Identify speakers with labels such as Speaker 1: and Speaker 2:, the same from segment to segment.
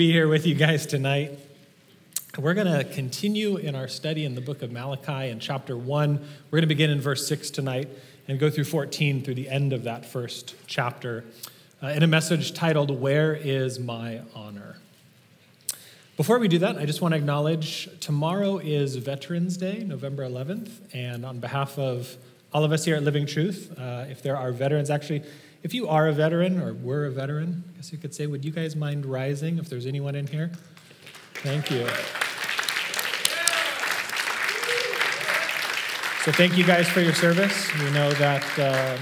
Speaker 1: be here with you guys tonight. We're going to continue in our study in the book of Malachi in chapter 1. We're going to begin in verse 6 tonight and go through 14 through the end of that first chapter uh, in a message titled, Where is My Honor? Before we do that, I just want to acknowledge tomorrow is Veterans Day, November 11th, and on behalf of all of us here at Living Truth, uh, if there are veterans, actually, if you are a veteran or were a veteran, I guess you could say, would you guys mind rising if there's anyone in here? Thank you. So, thank you guys for your service. We know that uh,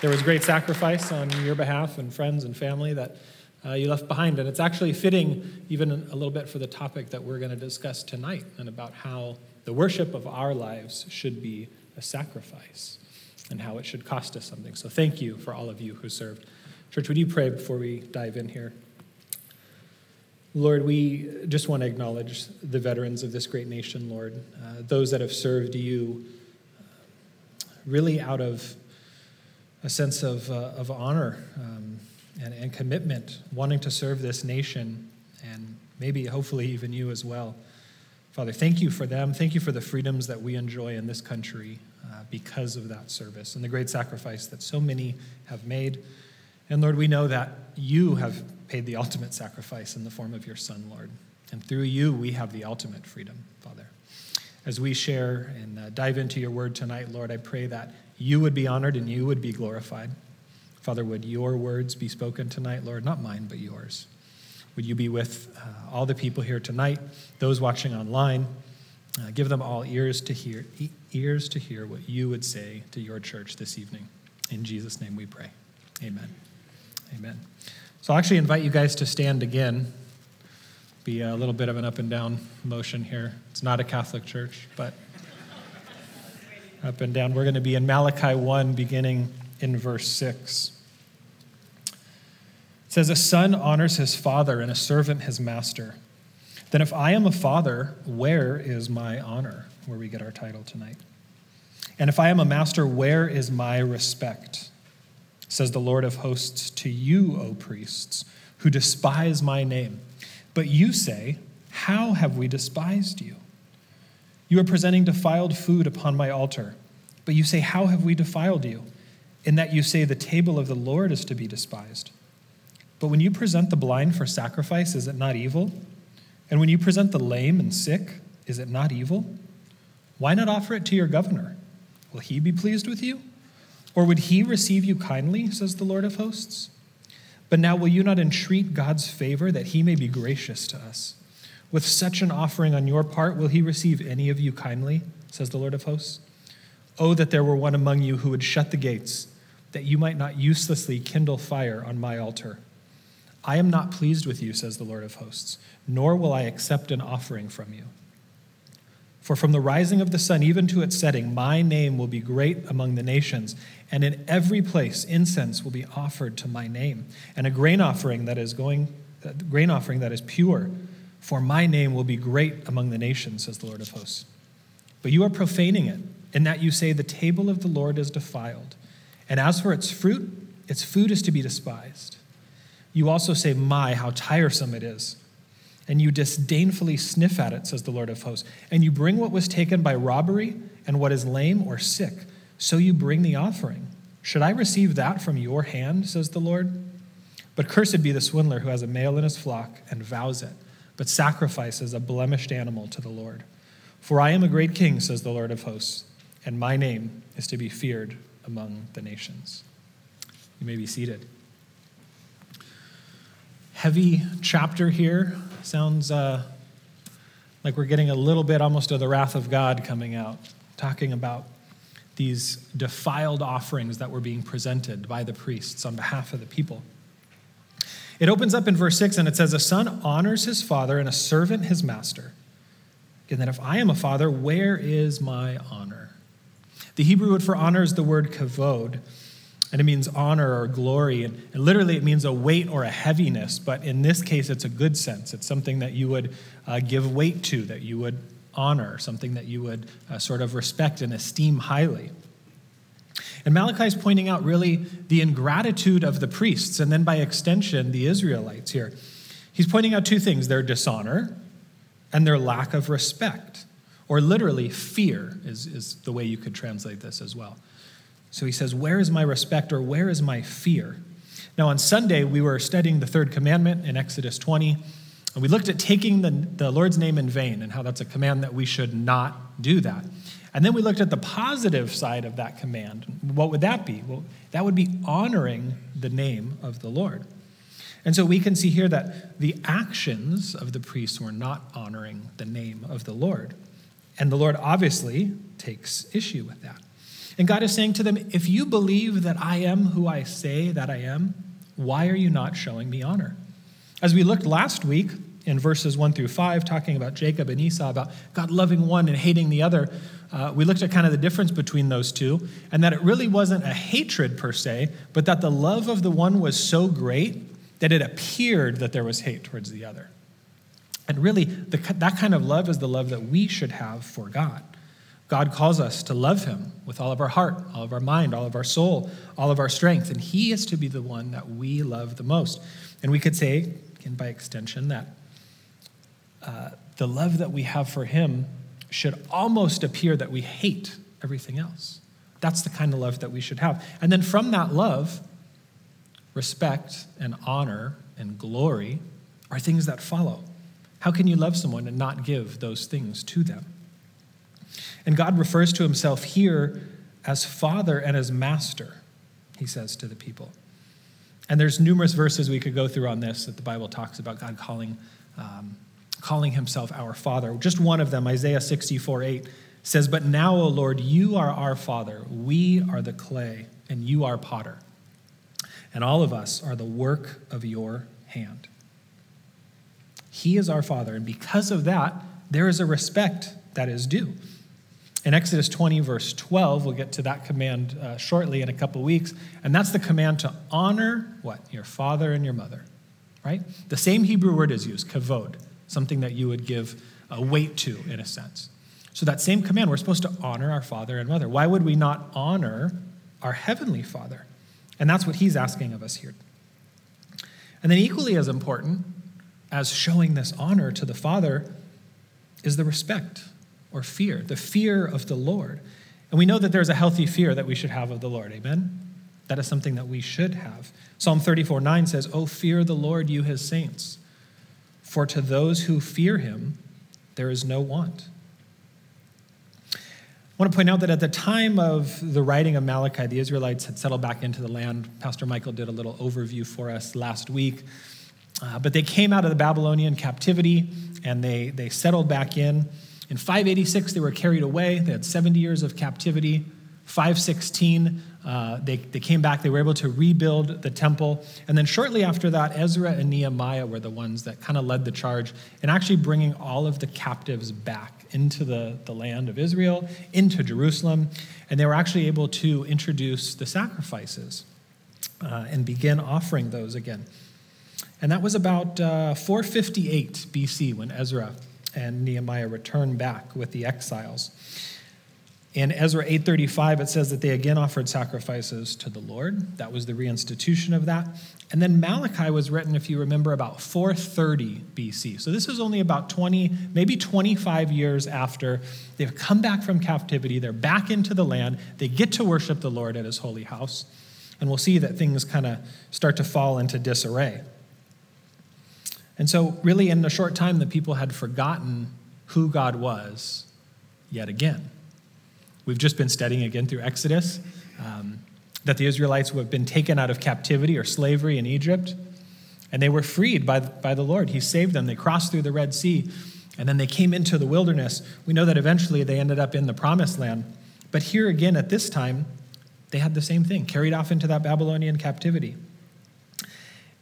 Speaker 1: there was great sacrifice on your behalf and friends and family that uh, you left behind. And it's actually fitting, even a little bit, for the topic that we're going to discuss tonight and about how the worship of our lives should be a sacrifice and how it should cost us something. So thank you for all of you who served. Church, would you pray before we dive in here? Lord, we just want to acknowledge the veterans of this great nation, Lord, uh, those that have served you uh, really out of a sense of, uh, of honor um, and, and commitment, wanting to serve this nation and maybe, hopefully, even you as well. Father, thank you for them. Thank you for the freedoms that we enjoy in this country because of that service and the great sacrifice that so many have made. And Lord, we know that you have paid the ultimate sacrifice in the form of your Son, Lord. And through you, we have the ultimate freedom, Father. As we share and uh, dive into your word tonight, Lord, I pray that you would be honored and you would be glorified. Father, would your words be spoken tonight, Lord? Not mine, but yours. Would you be with uh, all the people here tonight, those watching online? Uh, give them all ears to hear, ears to hear what you would say to your church this evening. In Jesus' name we pray. Amen. Amen. So I'll actually invite you guys to stand again. Be a little bit of an up and down motion here. It's not a Catholic church, but up and down. We're going to be in Malachi 1, beginning in verse 6. It says, A son honors his father, and a servant his master. Then, if I am a father, where is my honor? Where we get our title tonight. And if I am a master, where is my respect? Says the Lord of hosts to you, O priests, who despise my name. But you say, How have we despised you? You are presenting defiled food upon my altar. But you say, How have we defiled you? In that you say, The table of the Lord is to be despised. But when you present the blind for sacrifice, is it not evil? And when you present the lame and sick, is it not evil? Why not offer it to your governor? Will he be pleased with you? Or would he receive you kindly, says the Lord of hosts? But now will you not entreat God's favor that he may be gracious to us? With such an offering on your part, will he receive any of you kindly, says the Lord of hosts? Oh, that there were one among you who would shut the gates, that you might not uselessly kindle fire on my altar. I am not pleased with you, says the Lord of hosts nor will I accept an offering from you. For from the rising of the sun even to its setting, my name will be great among the nations, and in every place incense will be offered to my name, and a grain offering that is going, grain offering that is pure. For my name will be great among the nations, says the Lord of hosts. But you are profaning it, in that you say the table of the Lord is defiled, and as for its fruit, its food is to be despised. You also say, My, how tiresome it is and you disdainfully sniff at it, says the Lord of hosts. And you bring what was taken by robbery and what is lame or sick, so you bring the offering. Should I receive that from your hand, says the Lord? But cursed be the swindler who has a male in his flock and vows it, but sacrifices a blemished animal to the Lord. For I am a great king, says the Lord of hosts, and my name is to be feared among the nations. You may be seated. Heavy chapter here Sounds uh, like we're getting a little bit almost of the wrath of God coming out, talking about these defiled offerings that were being presented by the priests on behalf of the people. It opens up in verse 6 and it says, A son honors his father and a servant his master. And then, if I am a father, where is my honor? The Hebrew word for honor is the word kavod, and it means honor or glory. And, literally, it means a weight or a heaviness, but in this case, it's a good sense. It's something that you would uh, give weight to, that you would honor, something that you would uh, sort of respect and esteem highly. And Malachi is pointing out really the ingratitude of the priests, and then by extension, the Israelites here. He's pointing out two things their dishonor and their lack of respect, or literally, fear is, is the way you could translate this as well. So he says, Where is my respect, or where is my fear? Now, on Sunday, we were studying the third commandment in Exodus 20, and we looked at taking the, the Lord's name in vain and how that's a command that we should not do that. And then we looked at the positive side of that command. What would that be? Well, that would be honoring the name of the Lord. And so we can see here that the actions of the priests were not honoring the name of the Lord. And the Lord obviously takes issue with that. And God is saying to them, If you believe that I am who I say that I am, why are you not showing me honor? As we looked last week in verses 1 through 5, talking about Jacob and Esau, about God loving one and hating the other, uh, we looked at kind of the difference between those two, and that it really wasn't a hatred per se, but that the love of the one was so great that it appeared that there was hate towards the other. And really, the, that kind of love is the love that we should have for God. God calls us to love Him with all of our heart, all of our mind, all of our soul, all of our strength, and He is to be the one that we love the most. And we could say, and by extension, that uh, the love that we have for Him should almost appear that we hate everything else. That's the kind of love that we should have. And then from that love, respect and honor and glory are things that follow. How can you love someone and not give those things to them? And God refers to himself here as Father and as Master, he says to the people. And there's numerous verses we could go through on this that the Bible talks about God calling, um, calling himself our Father. Just one of them, Isaiah 64 8, says, But now, O Lord, you are our Father. We are the clay, and you are potter. And all of us are the work of your hand. He is our Father, and because of that, there is a respect that is due. In Exodus 20, verse 12, we'll get to that command uh, shortly in a couple weeks, and that's the command to honor what? Your father and your mother, right? The same Hebrew word is used, kavod, something that you would give a weight to, in a sense. So, that same command, we're supposed to honor our father and mother. Why would we not honor our heavenly father? And that's what he's asking of us here. And then, equally as important as showing this honor to the father is the respect or fear, the fear of the Lord. And we know that there's a healthy fear that we should have of the Lord. Amen? That is something that we should have. Psalm 34 9 says, Oh, fear the Lord, you his saints, for to those who fear him there is no want. I want to point out that at the time of the writing of Malachi, the Israelites had settled back into the land. Pastor Michael did a little overview for us last week. Uh, but they came out of the Babylonian captivity and they, they settled back in. In 586, they were carried away. They had 70 years of captivity. 516, uh, they, they came back. They were able to rebuild the temple. And then shortly after that, Ezra and Nehemiah were the ones that kind of led the charge in actually bringing all of the captives back into the, the land of Israel, into Jerusalem. And they were actually able to introduce the sacrifices uh, and begin offering those again. And that was about uh, 458 BC when Ezra and Nehemiah return back with the exiles. In Ezra 8:35 it says that they again offered sacrifices to the Lord. That was the reinstitution of that. And then Malachi was written if you remember about 430 BC. So this is only about 20 maybe 25 years after they've come back from captivity, they're back into the land, they get to worship the Lord at his holy house. And we'll see that things kind of start to fall into disarray. And so, really, in a short time, the people had forgotten who God was yet again. We've just been studying again through Exodus um, that the Israelites have been taken out of captivity or slavery in Egypt, and they were freed by, by the Lord. He saved them. They crossed through the Red Sea, and then they came into the wilderness. We know that eventually they ended up in the promised land. But here again, at this time, they had the same thing, carried off into that Babylonian captivity.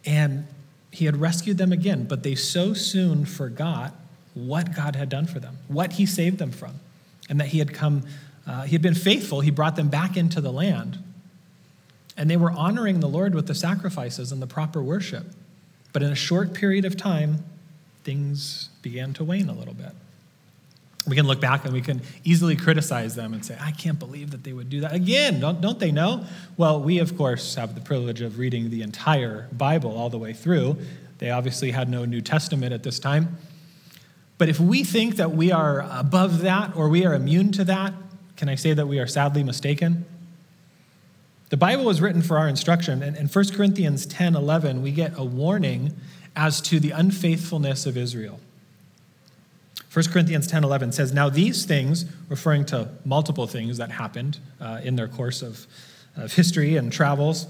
Speaker 1: And he had rescued them again, but they so soon forgot what God had done for them, what he saved them from, and that he had come, uh, he had been faithful. He brought them back into the land. And they were honoring the Lord with the sacrifices and the proper worship. But in a short period of time, things began to wane a little bit. We can look back and we can easily criticize them and say, I can't believe that they would do that. Again, don't, don't they know? Well, we, of course, have the privilege of reading the entire Bible all the way through. They obviously had no New Testament at this time. But if we think that we are above that or we are immune to that, can I say that we are sadly mistaken? The Bible was written for our instruction, and in 1 Corinthians 10 11, we get a warning as to the unfaithfulness of Israel. 1 Corinthians 10 11 says, Now these things, referring to multiple things that happened uh, in their course of, of history and travels,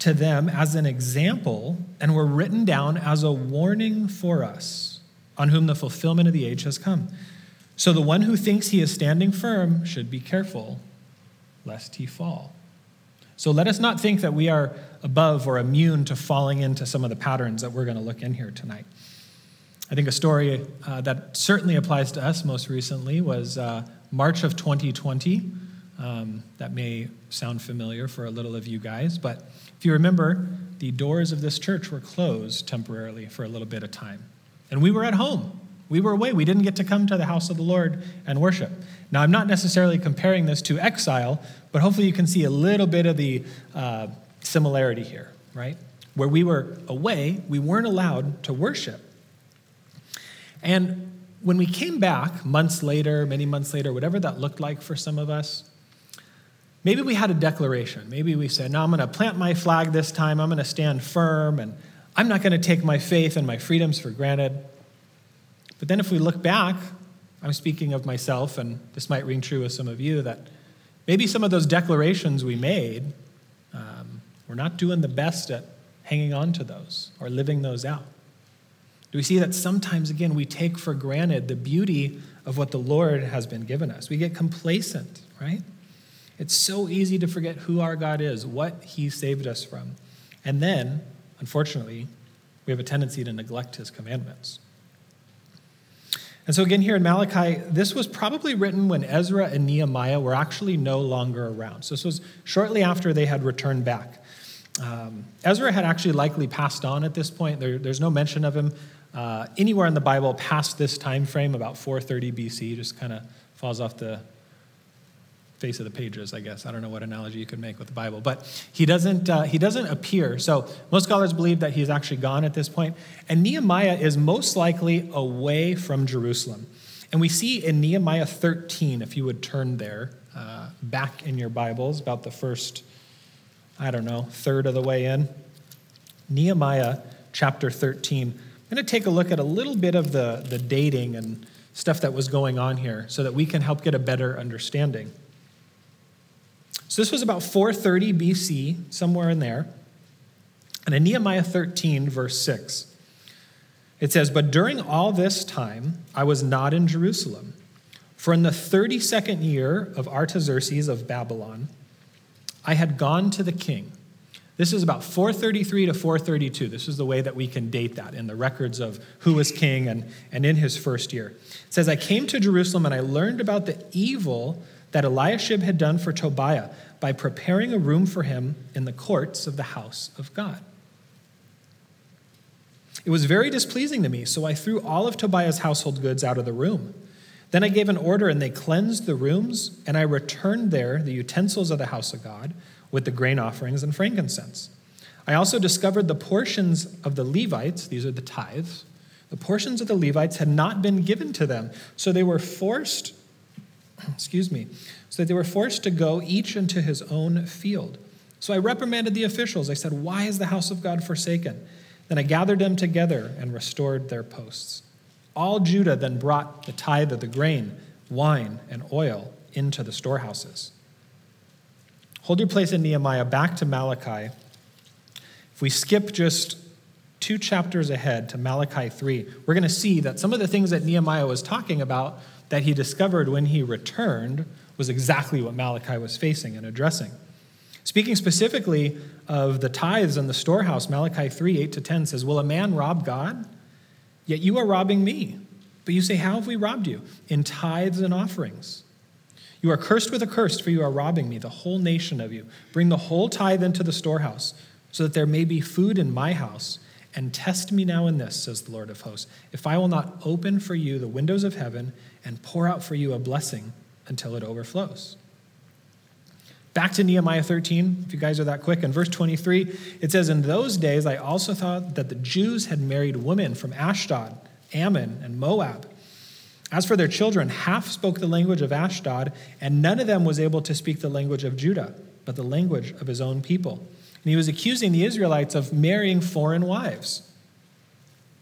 Speaker 1: to them as an example and were written down as a warning for us on whom the fulfillment of the age has come. So the one who thinks he is standing firm should be careful lest he fall. So let us not think that we are above or immune to falling into some of the patterns that we're going to look in here tonight. I think a story uh, that certainly applies to us most recently was uh, March of 2020. Um, that may sound familiar for a little of you guys, but if you remember, the doors of this church were closed temporarily for a little bit of time. And we were at home. We were away. We didn't get to come to the house of the Lord and worship. Now, I'm not necessarily comparing this to exile, but hopefully you can see a little bit of the uh, similarity here, right? Where we were away, we weren't allowed to worship. And when we came back months later, many months later, whatever that looked like for some of us, maybe we had a declaration. Maybe we said, No, I'm going to plant my flag this time. I'm going to stand firm and I'm not going to take my faith and my freedoms for granted. But then if we look back, I'm speaking of myself, and this might ring true with some of you, that maybe some of those declarations we made, um, we're not doing the best at hanging on to those or living those out. Do we see that sometimes, again, we take for granted the beauty of what the Lord has been given us? We get complacent, right? It's so easy to forget who our God is, what He saved us from. And then Unfortunately, we have a tendency to neglect his commandments. And so, again, here in Malachi, this was probably written when Ezra and Nehemiah were actually no longer around. So, this was shortly after they had returned back. Um, Ezra had actually likely passed on at this point. There, there's no mention of him uh, anywhere in the Bible past this time frame, about 430 BC, just kind of falls off the face of the pages, I guess. I don't know what analogy you could make with the Bible, but he doesn't, uh, he doesn't appear. So most scholars believe that he's actually gone at this point. And Nehemiah is most likely away from Jerusalem. And we see in Nehemiah 13, if you would turn there, uh, back in your Bibles, about the first, I don't know, third of the way in. Nehemiah chapter 13. Going to take a look at a little bit of the, the dating and stuff that was going on here so that we can help get a better understanding. So this was about 430 BC, somewhere in there. And in Nehemiah 13, verse 6, it says, But during all this time, I was not in Jerusalem. For in the 32nd year of Artaxerxes of Babylon, I had gone to the king. This is about 433 to 432. This is the way that we can date that in the records of who was king and, and in his first year. It says, I came to Jerusalem and I learned about the evil that Eliashib had done for Tobiah by preparing a room for him in the courts of the house of God. It was very displeasing to me, so I threw all of Tobiah's household goods out of the room. Then I gave an order, and they cleansed the rooms, and I returned there the utensils of the house of God with the grain offerings and frankincense. I also discovered the portions of the Levites, these are the tithes, the portions of the Levites had not been given to them, so they were forced excuse me, so they were forced to go each into his own field. So I reprimanded the officials. I said, Why is the house of God forsaken? Then I gathered them together and restored their posts. All Judah then brought the tithe of the grain, wine, and oil into the storehouses. Hold your place in Nehemiah back to Malachi. If we skip just two chapters ahead to Malachi 3, we're going to see that some of the things that Nehemiah was talking about that he discovered when he returned was exactly what Malachi was facing and addressing. Speaking specifically of the tithes and the storehouse, Malachi 3 8 to 10 says, Will a man rob God? Yet you are robbing me. But you say, How have we robbed you? In tithes and offerings. You are cursed with a curse, for you are robbing me, the whole nation of you. Bring the whole tithe into the storehouse, so that there may be food in my house. And test me now in this, says the Lord of hosts, if I will not open for you the windows of heaven and pour out for you a blessing until it overflows. Back to Nehemiah 13, if you guys are that quick. In verse 23, it says, In those days I also thought that the Jews had married women from Ashdod, Ammon, and Moab. As for their children, half spoke the language of Ashdod, and none of them was able to speak the language of Judah, but the language of his own people. And he was accusing the Israelites of marrying foreign wives.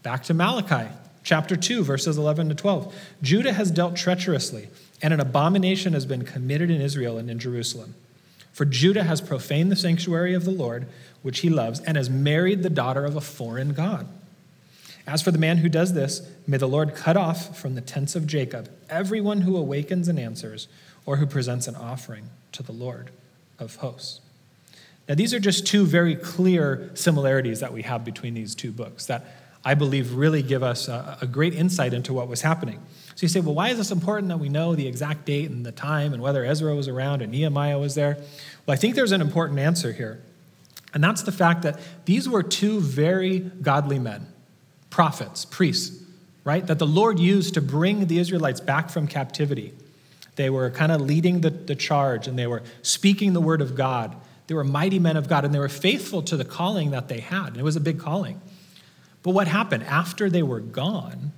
Speaker 1: Back to Malachi, chapter 2, verses 11 to 12. Judah has dealt treacherously, and an abomination has been committed in Israel and in Jerusalem. For Judah has profaned the sanctuary of the Lord, which he loves, and has married the daughter of a foreign God. As for the man who does this, may the Lord cut off from the tents of Jacob everyone who awakens and answers, or who presents an offering to the Lord of hosts. Now, these are just two very clear similarities that we have between these two books that I believe really give us a, a great insight into what was happening. So you say, well, why is this important that we know the exact date and the time and whether Ezra was around and Nehemiah was there? Well, I think there's an important answer here. And that's the fact that these were two very godly men, prophets, priests, right? That the Lord used to bring the Israelites back from captivity. They were kind of leading the, the charge and they were speaking the word of God. They were mighty men of God and they were faithful to the calling that they had. And it was a big calling. But what happened after they were gone?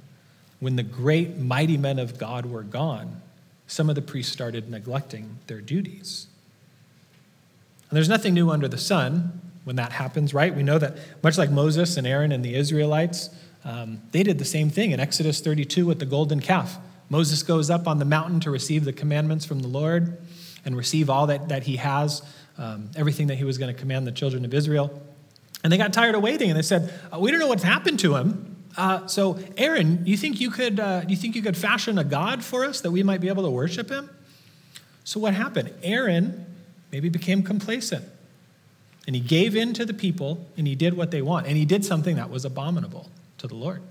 Speaker 1: when the great, mighty men of God were gone, some of the priests started neglecting their duties. And there's nothing new under the sun when that happens, right? We know that much like Moses and Aaron and the Israelites, um, they did the same thing in Exodus 32 with the golden calf. Moses goes up on the mountain to receive the commandments from the Lord and receive all that, that he has, um, everything that he was going to command the children of Israel. And they got tired of waiting and they said, uh, We don't know what's happened to him. Uh, so, Aaron, you think you could uh, you think you could fashion a god for us that we might be able to worship him? So what happened? Aaron maybe became complacent, and he gave in to the people, and he did what they want, and he did something that was abominable to the Lord.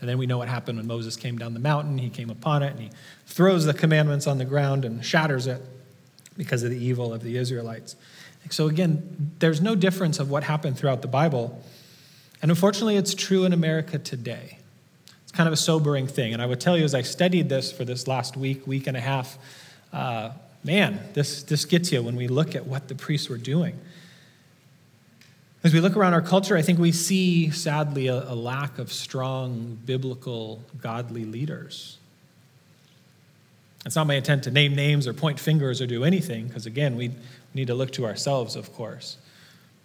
Speaker 1: And then we know what happened when Moses came down the mountain. He came upon it, and he throws the commandments on the ground and shatters it because of the evil of the Israelites. So again, there's no difference of what happened throughout the Bible and unfortunately, it's true in America today. It's kind of a sobering thing. And I would tell you as I studied this for this last week, week and a half, uh, man, this, this gets you when we look at what the priests were doing. As we look around our culture, I think we see, sadly, a, a lack of strong, biblical, godly leaders. It's not my intent to name names or point fingers or do anything, because again, we need to look to ourselves, of course.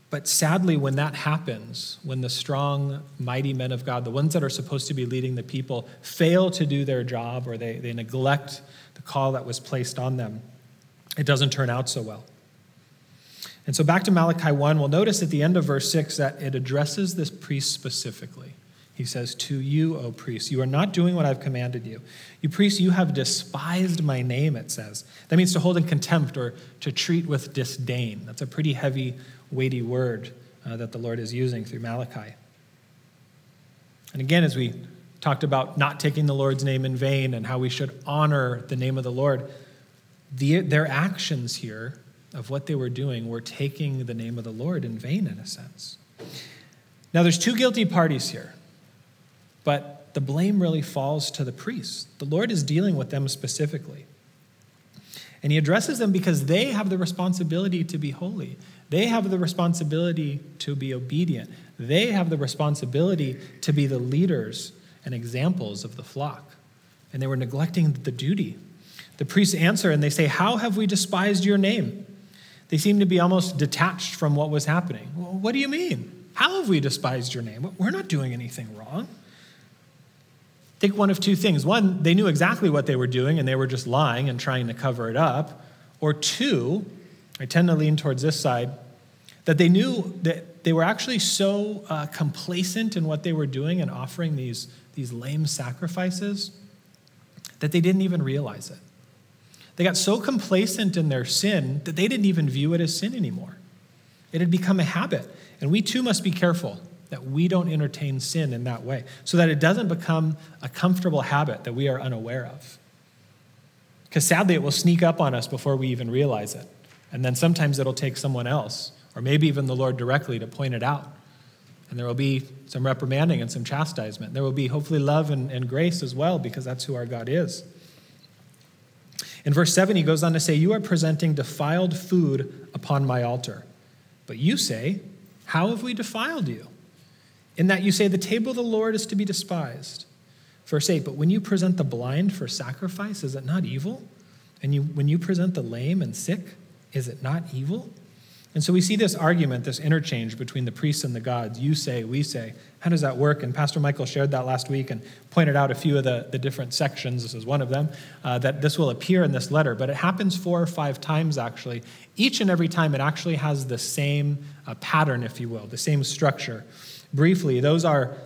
Speaker 1: But sadly, when that happens, when the strong, mighty men of God, the ones that are supposed to be leading the people, fail to do their job or they, they neglect the call that was placed on them, it doesn't turn out so well. And so back to Malachi 1, we'll notice at the end of verse 6 that it addresses this priest specifically. He says, To you, O priests, you are not doing what I've commanded you. You priests, you have despised my name, it says. That means to hold in contempt or to treat with disdain. That's a pretty heavy weighty word uh, that the Lord is using through Malachi. And again, as we talked about not taking the Lord's name in vain and how we should honor the name of the Lord, the, their actions here of what they were doing were taking the name of the Lord in vain, in a sense. Now, there's two guilty parties here, but the blame really falls to the priests. The Lord is dealing with them specifically. And he addresses them because they have the responsibility to be holy. They have the responsibility to be obedient. They have the responsibility to be the leaders and examples of the flock. And they were neglecting the duty. The priests answer and they say, How have we despised your name? They seem to be almost detached from what was happening. Well, what do you mean? How have we despised your name? We're not doing anything wrong. Think one of two things. One, they knew exactly what they were doing and they were just lying and trying to cover it up. Or two, I tend to lean towards this side, that they knew that they were actually so uh, complacent in what they were doing and offering these, these lame sacrifices that they didn't even realize it. They got so complacent in their sin that they didn't even view it as sin anymore. It had become a habit. And we too must be careful that we don't entertain sin in that way so that it doesn't become a comfortable habit that we are unaware of. Because sadly, it will sneak up on us before we even realize it. And then sometimes it'll take someone else, or maybe even the Lord directly, to point it out. And there will be some reprimanding and some chastisement. There will be hopefully love and, and grace as well, because that's who our God is. In verse 7, he goes on to say, You are presenting defiled food upon my altar. But you say, How have we defiled you? In that you say, The table of the Lord is to be despised. Verse 8, But when you present the blind for sacrifice, is it not evil? And you, when you present the lame and sick, is it not evil? And so we see this argument, this interchange between the priests and the gods. You say, we say. How does that work? And Pastor Michael shared that last week and pointed out a few of the, the different sections. This is one of them, uh, that this will appear in this letter. But it happens four or five times, actually. Each and every time, it actually has the same uh, pattern, if you will, the same structure. Briefly, those are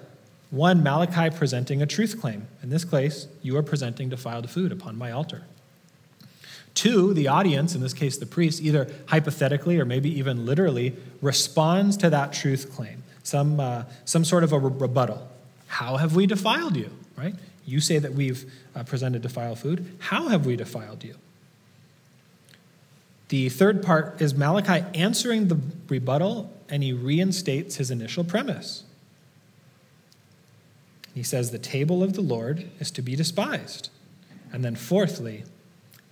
Speaker 1: one, Malachi presenting a truth claim. In this case, you are presenting defiled food upon my altar. Two, the audience, in this case the priest, either hypothetically or maybe even literally responds to that truth claim, some, uh, some sort of a rebuttal. How have we defiled you? Right? You say that we've uh, presented defiled food. How have we defiled you? The third part is Malachi answering the rebuttal and he reinstates his initial premise. He says, The table of the Lord is to be despised. And then, fourthly,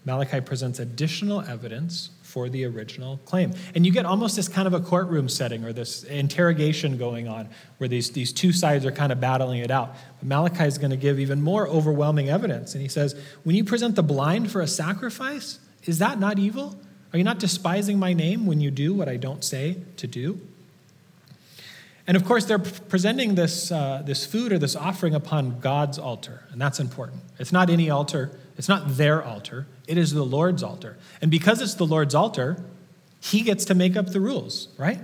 Speaker 1: Malachi presents additional evidence for the original claim. And you get almost this kind of a courtroom setting or this interrogation going on where these, these two sides are kind of battling it out. But Malachi is going to give even more overwhelming evidence. And he says, When you present the blind for a sacrifice, is that not evil? Are you not despising my name when you do what I don't say to do? And of course, they're presenting this, uh, this food or this offering upon God's altar, and that's important. It's not any altar, it's not their altar, it is the Lord's altar. And because it's the Lord's altar, He gets to make up the rules, right?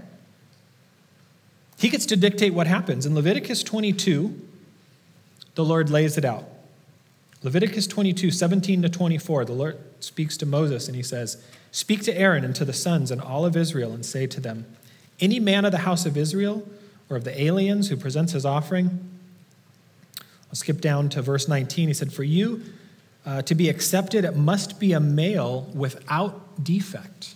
Speaker 1: He gets to dictate what happens. In Leviticus 22, the Lord lays it out. Leviticus 22, 17 to 24, the Lord speaks to Moses and he says, Speak to Aaron and to the sons and all of Israel and say to them, Any man of the house of Israel, or of the aliens who presents his offering. I'll skip down to verse 19. He said, For you uh, to be accepted, it must be a male without defect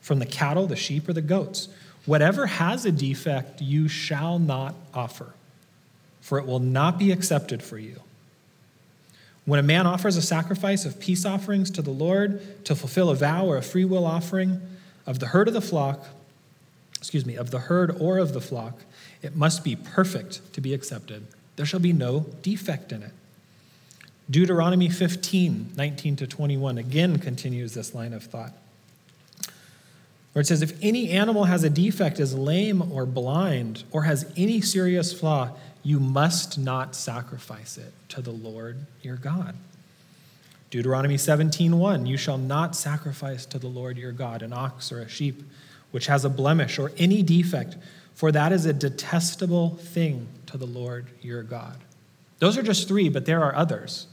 Speaker 1: from the cattle, the sheep, or the goats. Whatever has a defect, you shall not offer, for it will not be accepted for you. When a man offers a sacrifice of peace offerings to the Lord to fulfill a vow or a free will offering of the herd of the flock, excuse me, of the herd or of the flock, it must be perfect to be accepted. There shall be no defect in it. Deuteronomy 15, 19 to 21, again continues this line of thought. Where it says, If any animal has a defect, is lame or blind, or has any serious flaw, you must not sacrifice it to the Lord your God. Deuteronomy 17:1 You shall not sacrifice to the Lord your God an ox or a sheep which has a blemish or any defect for that is a detestable thing to the Lord your God. Those are just three, but there are others.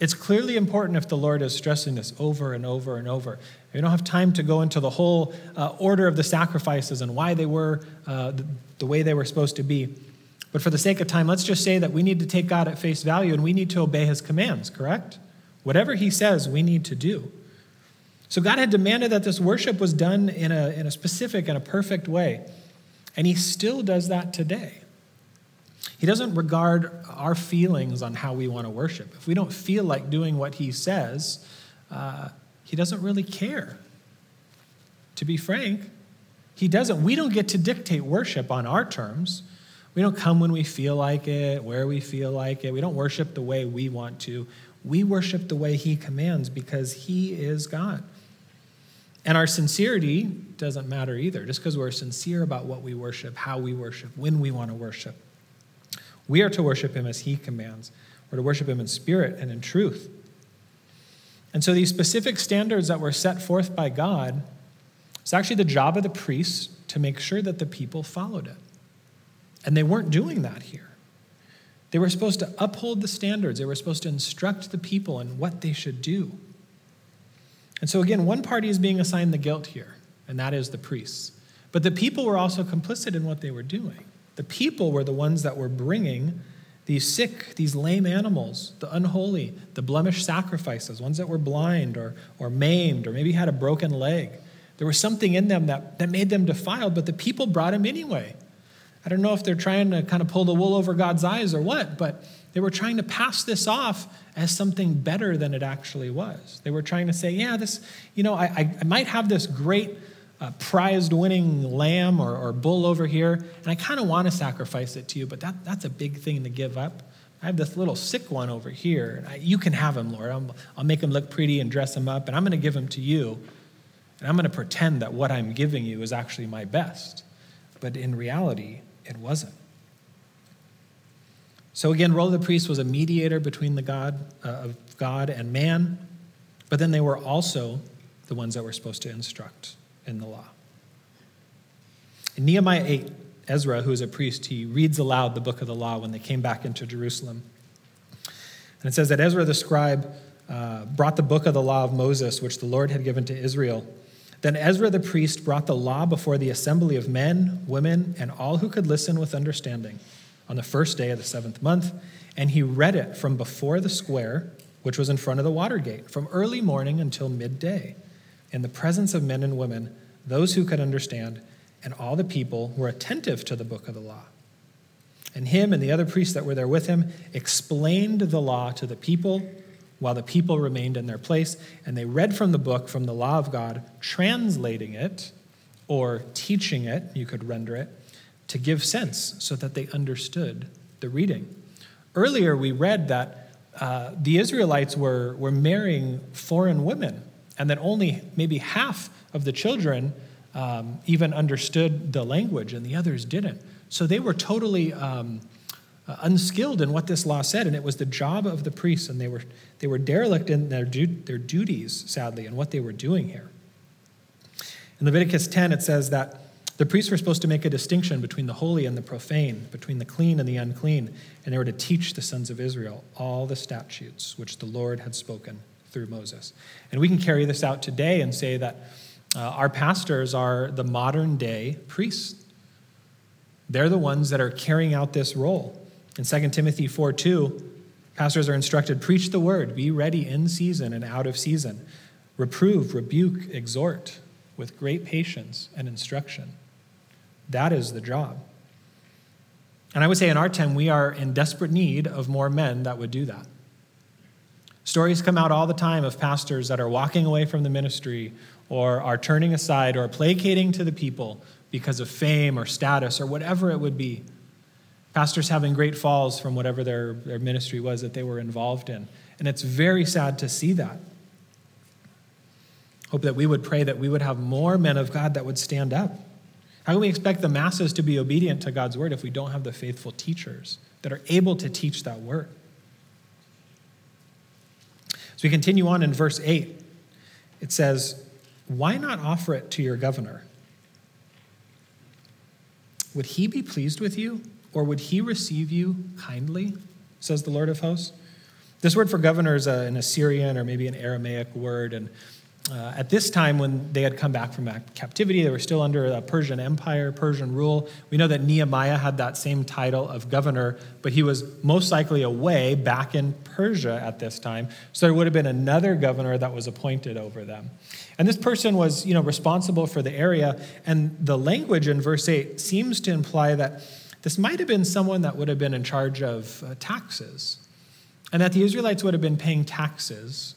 Speaker 1: It's clearly important if the Lord is stressing this over and over and over. We don't have time to go into the whole uh, order of the sacrifices and why they were uh, the, the way they were supposed to be. But for the sake of time, let's just say that we need to take God at face value and we need to obey his commands, correct? Whatever he says, we need to do. So God had demanded that this worship was done in a, in a specific and a perfect way. And he still does that today. He doesn't regard our feelings on how we want to worship. If we don't feel like doing what he says, uh, he doesn't really care. To be frank, he doesn't. We don't get to dictate worship on our terms. We don't come when we feel like it, where we feel like it. We don't worship the way we want to. We worship the way he commands because he is God. And our sincerity doesn't matter either, just because we're sincere about what we worship, how we worship, when we want to worship. We are to worship Him as He commands. We're to worship Him in spirit and in truth. And so, these specific standards that were set forth by God, it's actually the job of the priests to make sure that the people followed it. And they weren't doing that here. They were supposed to uphold the standards, they were supposed to instruct the people in what they should do. And so, again, one party is being assigned the guilt here, and that is the priests. But the people were also complicit in what they were doing. The people were the ones that were bringing these sick, these lame animals, the unholy, the blemished sacrifices, ones that were blind or, or maimed or maybe had a broken leg. There was something in them that, that made them defiled, but the people brought them anyway. I don't know if they're trying to kind of pull the wool over God's eyes or what, but they were trying to pass this off as something better than it actually was. They were trying to say, yeah, this, you know, I, I might have this great uh, prized winning lamb or, or bull over here, and I kind of want to sacrifice it to you, but that, that's a big thing to give up. I have this little sick one over here. I, you can have him, Lord. I'll, I'll make him look pretty and dress him up, and I'm going to give him to you. And I'm going to pretend that what I'm giving you is actually my best. But in reality, it wasn't. So again, role of the priest was a mediator between the God uh, of God and man, but then they were also the ones that were supposed to instruct in the law. In Nehemiah 8, Ezra, who is a priest, he reads aloud the book of the law when they came back into Jerusalem. And it says that Ezra the scribe uh, brought the book of the law of Moses, which the Lord had given to Israel. Then Ezra the priest brought the law before the assembly of men, women, and all who could listen with understanding on the first day of the seventh month, and he read it from before the square, which was in front of the water gate, from early morning until midday, in the presence of men and women, those who could understand, and all the people were attentive to the book of the law. And him and the other priests that were there with him explained the law to the people while the people remained in their place, and they read from the book, from the law of God, translating it or teaching it, you could render it, to give sense so that they understood the reading. Earlier, we read that uh, the Israelites were, were marrying foreign women, and that only maybe half of the children um, even understood the language, and the others didn't. So they were totally. Um, uh, unskilled in what this law said, and it was the job of the priests, and they were, they were derelict in their, du- their duties, sadly, and what they were doing here. In Leviticus 10, it says that the priests were supposed to make a distinction between the holy and the profane, between the clean and the unclean, and they were to teach the sons of Israel all the statutes which the Lord had spoken through Moses. And we can carry this out today and say that uh, our pastors are the modern day priests. They're the ones that are carrying out this role. In 2 Timothy 4 2, pastors are instructed preach the word, be ready in season and out of season, reprove, rebuke, exhort with great patience and instruction. That is the job. And I would say in our time, we are in desperate need of more men that would do that. Stories come out all the time of pastors that are walking away from the ministry or are turning aside or placating to the people because of fame or status or whatever it would be. Pastors having great falls from whatever their, their ministry was that they were involved in. And it's very sad to see that. Hope that we would pray that we would have more men of God that would stand up. How can we expect the masses to be obedient to God's word if we don't have the faithful teachers that are able to teach that word? So we continue on in verse 8. It says, Why not offer it to your governor? Would he be pleased with you? Or would he receive you kindly? Says the Lord of hosts. This word for governor is an Assyrian or maybe an Aramaic word. And uh, at this time, when they had come back from captivity, they were still under Persian empire, Persian rule. We know that Nehemiah had that same title of governor, but he was most likely away back in Persia at this time. So there would have been another governor that was appointed over them. And this person was, you know, responsible for the area. And the language in verse 8 seems to imply that this might have been someone that would have been in charge of uh, taxes, and that the Israelites would have been paying taxes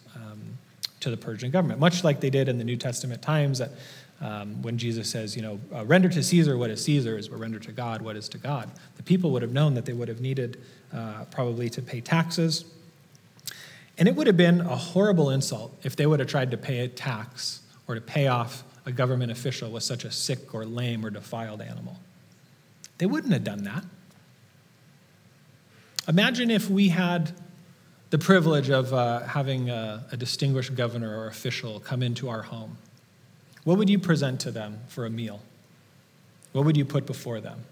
Speaker 1: to the Persian government, much like they did in the New Testament times that um, when Jesus says, you know, uh, render to Caesar what is Caesar's, but render to God what is to God. The people would have known that they would have needed uh, probably to pay taxes. And it would have been a horrible insult if they would have tried to pay a tax or to pay off a government official with such a sick or lame or defiled animal. They wouldn't have done that. Imagine if we had the privilege of uh, having a, a distinguished governor or official come into our home. What would you present to them for a meal? What would you put before them?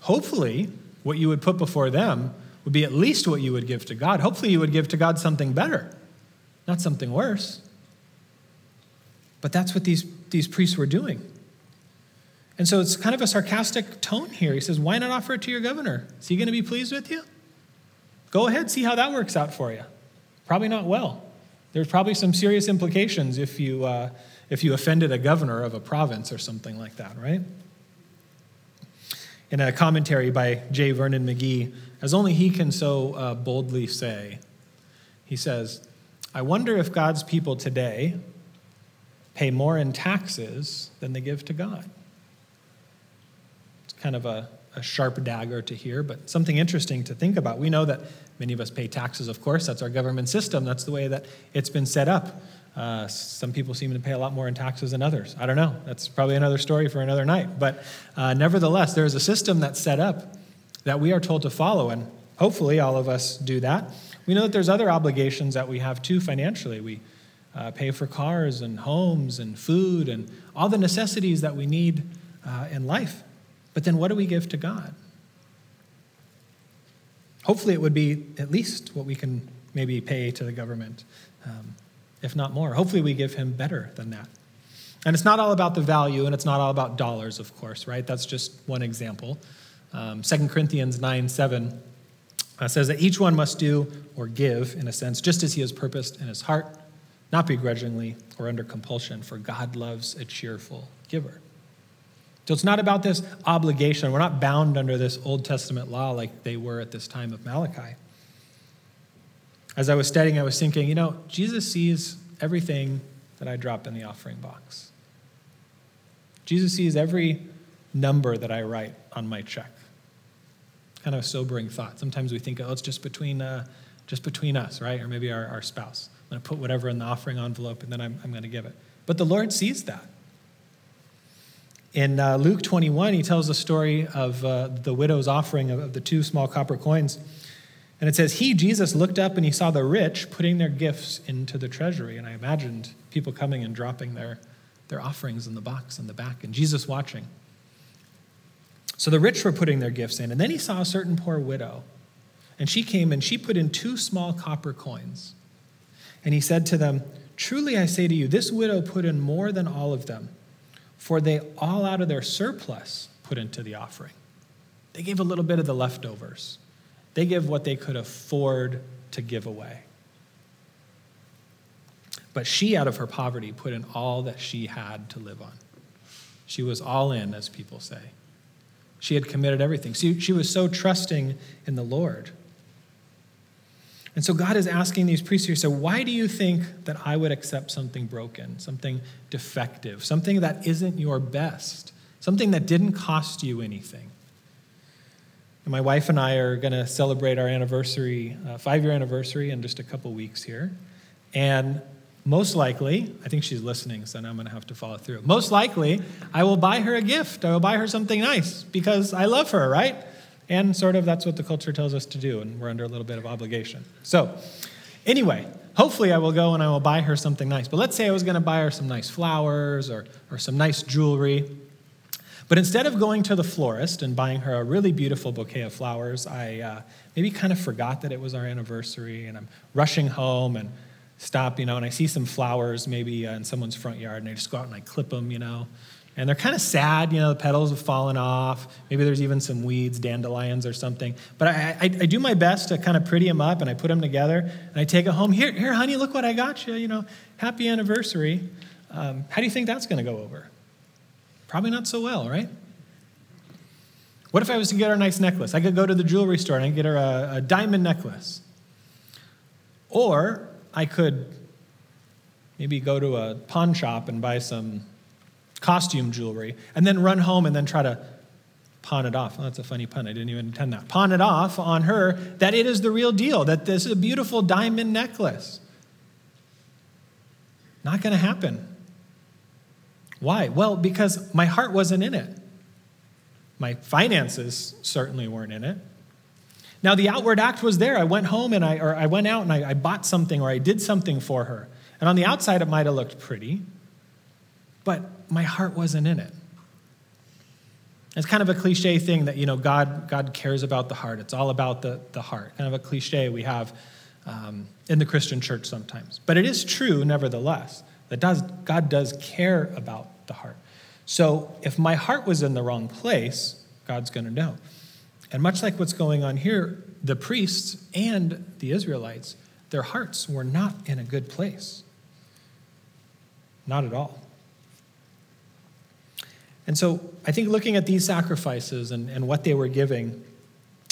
Speaker 1: Hopefully, what you would put before them would be at least what you would give to God. Hopefully, you would give to God something better, not something worse. But that's what these, these priests were doing. And so it's kind of a sarcastic tone here. He says, Why not offer it to your governor? Is he going to be pleased with you? Go ahead, see how that works out for you. Probably not well. There's probably some serious implications if you, uh, if you offended a governor of a province or something like that, right? in a commentary by J. Vernon McGee, as only he can so uh, boldly say, he says, I wonder if God's people today pay more in taxes than they give to God. Kind of a, a sharp dagger to hear, but something interesting to think about. We know that many of us pay taxes, of course. That's our government system, that's the way that it's been set up. Uh, some people seem to pay a lot more in taxes than others. I don't know. That's probably another story for another night. But uh, nevertheless, there is a system that's set up that we are told to follow, and hopefully all of us do that. We know that there's other obligations that we have too financially. We uh, pay for cars and homes and food and all the necessities that we need uh, in life. But then what do we give to God? Hopefully, it would be at least what we can maybe pay to the government. Um, if not more. Hopefully, we give him better than that. And it's not all about the value, and it's not all about dollars, of course, right? That's just one example. Um, 2 Corinthians 9 7 uh, says that each one must do or give, in a sense, just as he has purposed in his heart, not begrudgingly or under compulsion, for God loves a cheerful giver. So it's not about this obligation. We're not bound under this Old Testament law like they were at this time of Malachi. As I was studying, I was thinking, you know, Jesus sees everything that I drop in the offering box. Jesus sees every number that I write on my check. Kind of a sobering thought. Sometimes we think, oh, it's just between, uh, just between us, right? Or maybe our, our spouse. I'm going to put whatever in the offering envelope and then I'm, I'm going to give it. But the Lord sees that. In uh, Luke 21, he tells the story of uh, the widow's offering of, of the two small copper coins. And it says, He, Jesus, looked up and he saw the rich putting their gifts into the treasury. And I imagined people coming and dropping their, their offerings in the box in the back, and Jesus watching. So the rich were putting their gifts in. And then he saw a certain poor widow. And she came and she put in two small copper coins. And he said to them, Truly I say to you, this widow put in more than all of them, for they all out of their surplus put into the offering. They gave a little bit of the leftovers. They give what they could afford to give away. But she, out of her poverty, put in all that she had to live on. She was all in, as people say. She had committed everything. She, she was so trusting in the Lord. And so God is asking these priests here, so why do you think that I would accept something broken, something defective, something that isn't your best, something that didn't cost you anything? And my wife and I are going to celebrate our anniversary, uh, five year anniversary, in just a couple weeks here. And most likely, I think she's listening, so now I'm going to have to follow through. Most likely, I will buy her a gift. I will buy her something nice because I love her, right? And sort of that's what the culture tells us to do, and we're under a little bit of obligation. So, anyway, hopefully I will go and I will buy her something nice. But let's say I was going to buy her some nice flowers or, or some nice jewelry. But instead of going to the florist and buying her a really beautiful bouquet of flowers, I uh, maybe kind of forgot that it was our anniversary and I'm rushing home and stop, you know, and I see some flowers maybe uh, in someone's front yard and I just go out and I clip them, you know. And they're kind of sad, you know, the petals have fallen off. Maybe there's even some weeds, dandelions or something. But I, I, I do my best to kind of pretty them up and I put them together and I take it home. Here, here, honey, look what I got you, you know, happy anniversary. Um, how do you think that's going to go over? Probably not so well, right? What if I was to get her a nice necklace? I could go to the jewelry store and I get her a, a diamond necklace. Or I could maybe go to a pawn shop and buy some costume jewelry and then run home and then try to pawn it off. Well, that's a funny pun. I didn't even intend that. Pawn it off on her that it is the real deal, that this is a beautiful diamond necklace. Not going to happen. Why? Well, because my heart wasn't in it. My finances certainly weren't in it. Now, the outward act was there. I went home and I, or I went out and I, I bought something or I did something for her. And on the outside, it might have looked pretty, but my heart wasn't in it. It's kind of a cliche thing that, you know, God, God cares about the heart. It's all about the, the heart. Kind of a cliche we have um, in the Christian church sometimes. But it is true, nevertheless, that does, God does care about the heart. So if my heart was in the wrong place, God's going to know. And much like what's going on here, the priests and the Israelites, their hearts were not in a good place. Not at all. And so I think looking at these sacrifices and, and what they were giving,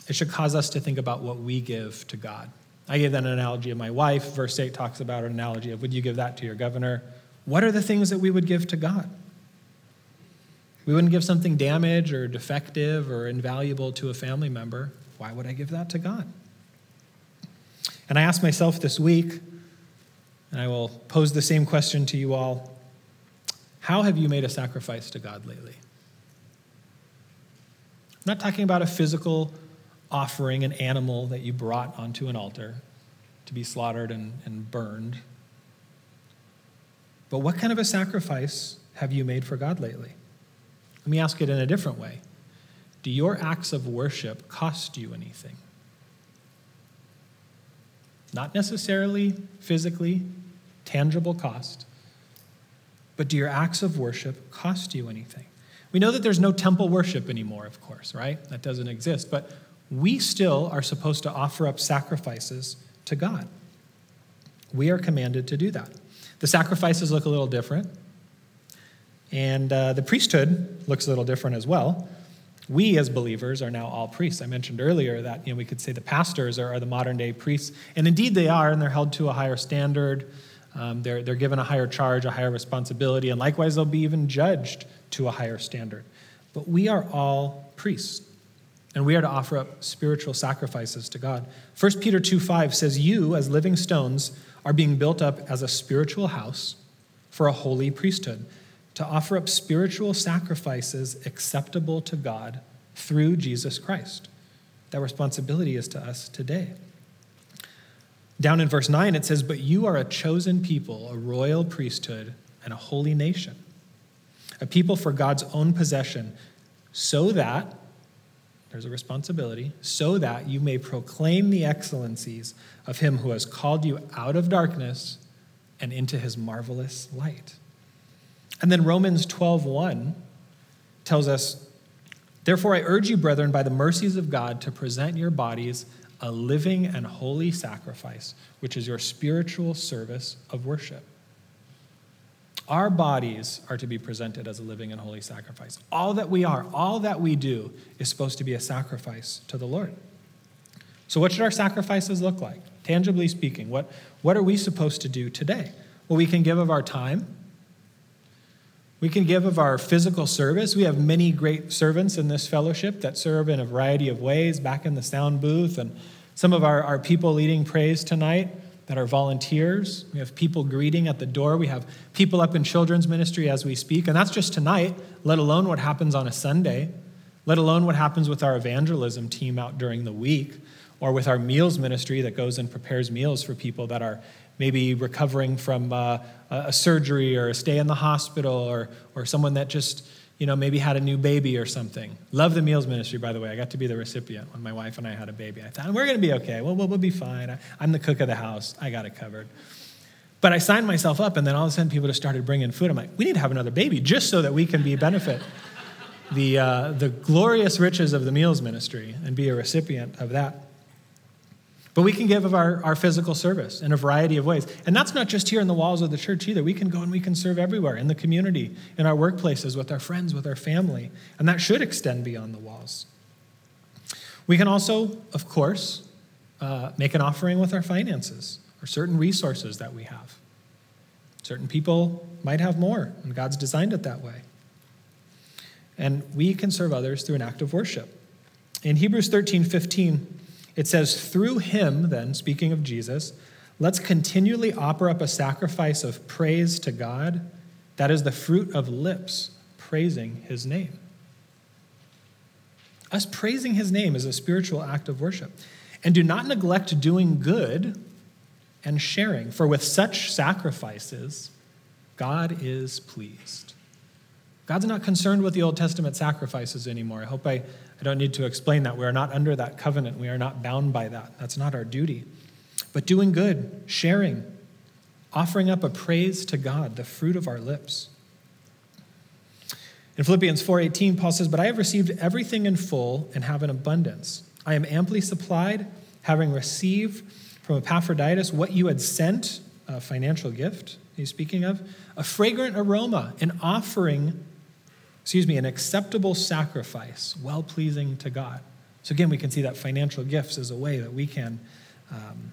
Speaker 1: it should cause us to think about what we give to God. I gave that an analogy of my wife. Verse 8 talks about an analogy of would you give that to your governor? What are the things that we would give to God? We wouldn't give something damaged or defective or invaluable to a family member. Why would I give that to God? And I asked myself this week, and I will pose the same question to you all How have you made a sacrifice to God lately? I'm not talking about a physical offering, an animal that you brought onto an altar to be slaughtered and, and burned. But what kind of a sacrifice have you made for God lately? Let me ask it in a different way. Do your acts of worship cost you anything? Not necessarily physically, tangible cost, but do your acts of worship cost you anything? We know that there's no temple worship anymore, of course, right? That doesn't exist. But we still are supposed to offer up sacrifices to God. We are commanded to do that. The sacrifices look a little different, and uh, the priesthood looks a little different as well. We, as believers, are now all priests. I mentioned earlier that you know, we could say the pastors are, are the modern day priests, and indeed they are, and they're held to a higher standard. Um, they're, they're given a higher charge, a higher responsibility, and likewise, they'll be even judged to a higher standard. But we are all priests. And we are to offer up spiritual sacrifices to God. 1 Peter 2 5 says, You, as living stones, are being built up as a spiritual house for a holy priesthood, to offer up spiritual sacrifices acceptable to God through Jesus Christ. That responsibility is to us today. Down in verse 9, it says, But you are a chosen people, a royal priesthood, and a holy nation, a people for God's own possession, so that there's a responsibility, so that you may proclaim the excellencies of him who has called you out of darkness and into his marvelous light. And then Romans 12:1 tells us, "Therefore I urge you, brethren, by the mercies of God, to present your bodies a living and holy sacrifice, which is your spiritual service of worship." Our bodies are to be presented as a living and holy sacrifice. All that we are, all that we do, is supposed to be a sacrifice to the Lord. So, what should our sacrifices look like? Tangibly speaking, what, what are we supposed to do today? Well, we can give of our time. We can give of our physical service. We have many great servants in this fellowship that serve in a variety of ways back in the sound booth. And some of our, our people leading praise tonight that are volunteers. We have people greeting at the door. We have people up in children's ministry as we speak. And that's just tonight, let alone what happens on a Sunday, let alone what happens with our evangelism team out during the week, or with our meals ministry that goes and prepares meals for people that are maybe recovering from uh, a surgery or a stay in the hospital, or, or someone that just you know, maybe had a new baby or something. Love the meals ministry, by the way. I got to be the recipient when my wife and I had a baby. I thought, we're going to be okay. Well, we'll, we'll be fine. I, I'm the cook of the house. I got it covered. But I signed myself up, and then all of a sudden people just started bringing food. I'm like, we need to have another baby just so that we can be benefit the, uh, the glorious riches of the meals ministry and be a recipient of that. But we can give of our, our physical service in a variety of ways. And that's not just here in the walls of the church either. We can go and we can serve everywhere in the community, in our workplaces, with our friends, with our family. And that should extend beyond the walls. We can also, of course, uh, make an offering with our finances or certain resources that we have. Certain people might have more, and God's designed it that way. And we can serve others through an act of worship. In Hebrews 13 15, it says, through him, then, speaking of Jesus, let's continually offer up a sacrifice of praise to God. That is the fruit of lips praising his name. Us praising his name is a spiritual act of worship. And do not neglect doing good and sharing, for with such sacrifices, God is pleased. God's not concerned with the Old Testament sacrifices anymore. I hope I, I don't need to explain that. We are not under that covenant. We are not bound by that. That's not our duty. But doing good, sharing, offering up a praise to God, the fruit of our lips. In Philippians 4:18, Paul says, "But I have received everything in full and have an abundance. I am amply supplied, having received from Epaphroditus what you had sent, a financial gift he's speaking of, a fragrant aroma, an offering excuse me, an acceptable sacrifice, well pleasing to God. So again, we can see that financial gifts is a way that we can um,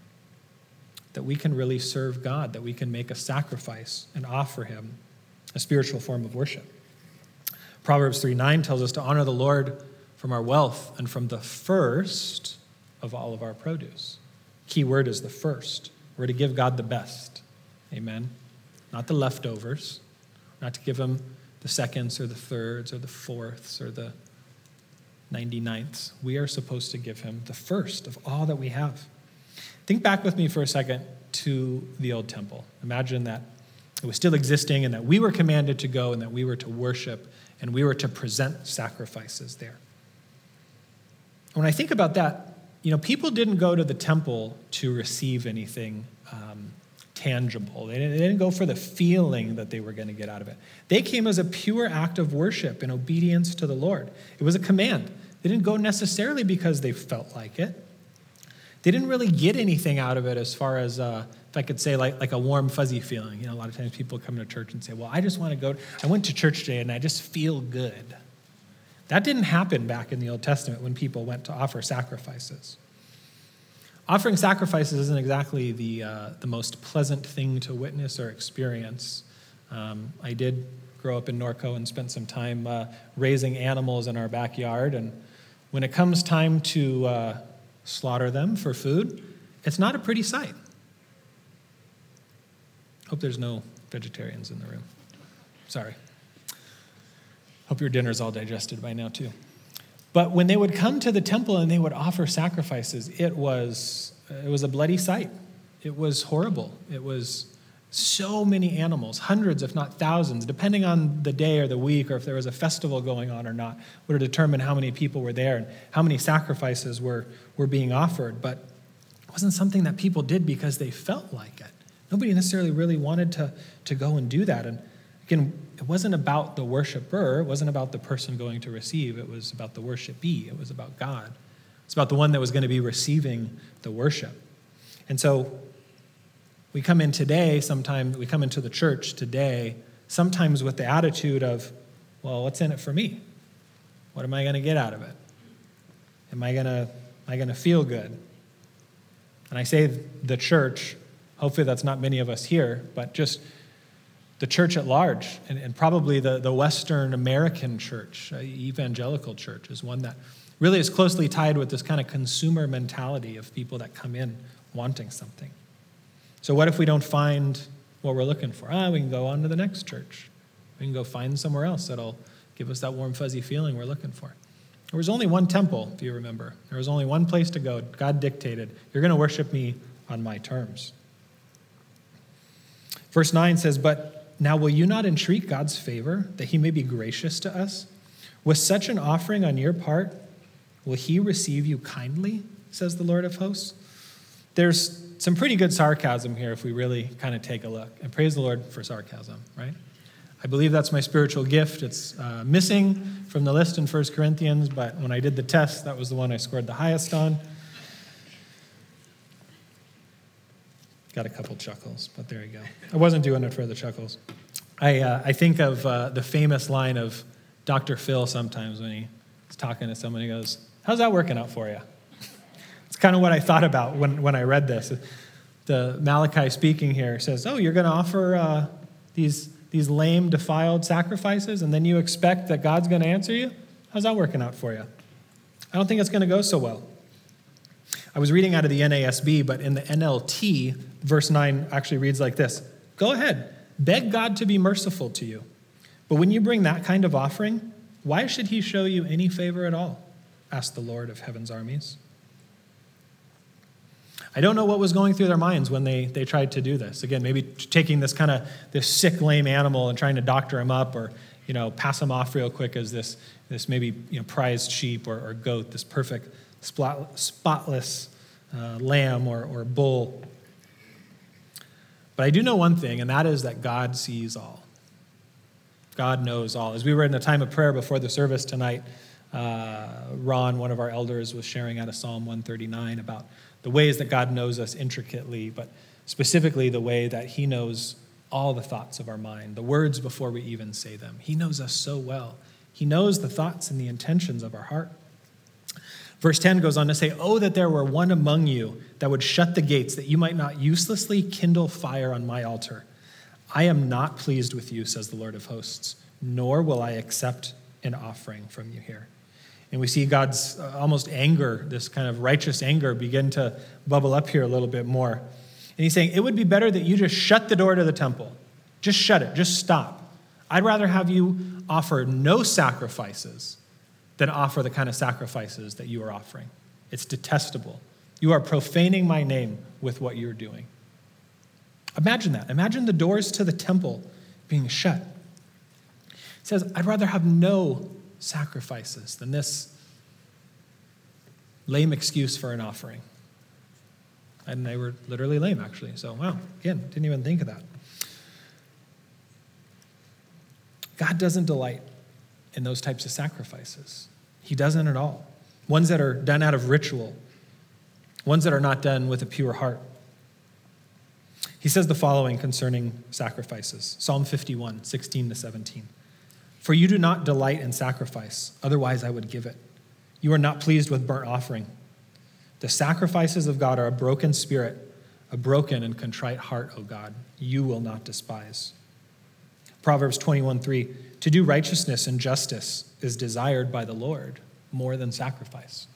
Speaker 1: that we can really serve God, that we can make a sacrifice and offer Him a spiritual form of worship. Proverbs 3 9 tells us to honor the Lord from our wealth and from the first of all of our produce. Key word is the first. We're to give God the best. Amen. Not the leftovers, not to give Him the seconds or the thirds or the fourths or the 99ths. We are supposed to give Him the first of all that we have. Think back with me for a second to the old temple. Imagine that it was still existing and that we were commanded to go and that we were to worship and we were to present sacrifices there. When I think about that, you know, people didn't go to the temple to receive anything um, tangible. They didn't, they didn't go for the feeling that they were going to get out of it. They came as a pure act of worship and obedience to the Lord. It was a command. They didn't go necessarily because they felt like it. They didn't really get anything out of it as far as, uh, if I could say, like, like a warm, fuzzy feeling. You know, a lot of times people come to church and say, Well, I just want to go. I went to church today and I just feel good. That didn't happen back in the Old Testament when people went to offer sacrifices. Offering sacrifices isn't exactly the, uh, the most pleasant thing to witness or experience. Um, I did grow up in Norco and spent some time uh, raising animals in our backyard. And when it comes time to uh, slaughter them for food, it's not a pretty sight. Hope there's no vegetarians in the room. Sorry. Hope your dinner's all digested by now, too. But when they would come to the temple and they would offer sacrifices, it was, it was a bloody sight. It was horrible. It was so many animals, hundreds, if not thousands, depending on the day or the week or if there was a festival going on or not, would determine how many people were there and how many sacrifices were, were being offered. But it wasn't something that people did because they felt like it. Nobody necessarily really wanted to, to go and do that. And again, it wasn't about the worshiper, it wasn't about the person going to receive, it was about the worshipee, it was about God. It's about the one that was going to be receiving the worship. And so we come in today, sometimes we come into the church today, sometimes with the attitude of, well, what's in it for me? What am I going to get out of it? Am I going to am I going to feel good? And I say the church, hopefully that's not many of us here, but just the church at large, and, and probably the, the Western American church, uh, evangelical church, is one that really is closely tied with this kind of consumer mentality of people that come in wanting something. So, what if we don't find what we're looking for? Ah, we can go on to the next church. We can go find somewhere else that'll give us that warm, fuzzy feeling we're looking for. There was only one temple, if you remember. There was only one place to go. God dictated, You're going to worship me on my terms. Verse 9 says, But now, will you not entreat God's favor that he may be gracious to us? With such an offering on your part, will he receive you kindly, says the Lord of hosts? There's some pretty good sarcasm here if we really kind of take a look. And praise the Lord for sarcasm, right? I believe that's my spiritual gift. It's uh, missing from the list in 1 Corinthians, but when I did the test, that was the one I scored the highest on. Got a couple chuckles, but there you go. I wasn't doing it for the chuckles. I, uh, I think of uh, the famous line of Dr. Phil sometimes when he's talking to someone, he goes, How's that working out for you? It's kind of what I thought about when, when I read this. The Malachi speaking here says, Oh, you're going to offer uh, these, these lame, defiled sacrifices, and then you expect that God's going to answer you? How's that working out for you? I don't think it's going to go so well. I was reading out of the NASB, but in the NLT, verse 9 actually reads like this Go ahead, beg God to be merciful to you. But when you bring that kind of offering, why should he show you any favor at all? asked the Lord of heaven's armies. I don't know what was going through their minds when they, they tried to do this. Again, maybe taking this kind of this sick, lame animal and trying to doctor him up or you know, pass him off real quick as this, this maybe you know, prized sheep or, or goat, this perfect spotless uh, lamb or, or bull. But I do know one thing, and that is that God sees all. God knows all. As we were in a time of prayer before the service tonight, uh, Ron, one of our elders, was sharing out of Psalm 139 about the ways that God knows us intricately, but specifically the way that He knows all the thoughts of our mind, the words before we even say them. He knows us so well. He knows the thoughts and the intentions of our heart. Verse 10 goes on to say, Oh, that there were one among you that would shut the gates, that you might not uselessly kindle fire on my altar. I am not pleased with you, says the Lord of hosts, nor will I accept an offering from you here. And we see God's uh, almost anger, this kind of righteous anger, begin to bubble up here a little bit more. And he's saying, It would be better that you just shut the door to the temple. Just shut it, just stop. I'd rather have you offer no sacrifices than offer the kind of sacrifices that you are offering. It's detestable. You are profaning my name with what you're doing. Imagine that. Imagine the doors to the temple being shut. It says, I'd rather have no sacrifices than this lame excuse for an offering. And they were literally lame, actually. So, wow, again, didn't even think of that. God doesn't delight in those types of sacrifices. He doesn't at all. Ones that are done out of ritual, ones that are not done with a pure heart. He says the following concerning sacrifices Psalm 51, 16 to 17. For you do not delight in sacrifice, otherwise I would give it. You are not pleased with burnt offering. The sacrifices of God are a broken spirit, a broken and contrite heart, O God, you will not despise. Proverbs 21 3 To do righteousness and justice is desired by the Lord more than sacrifice.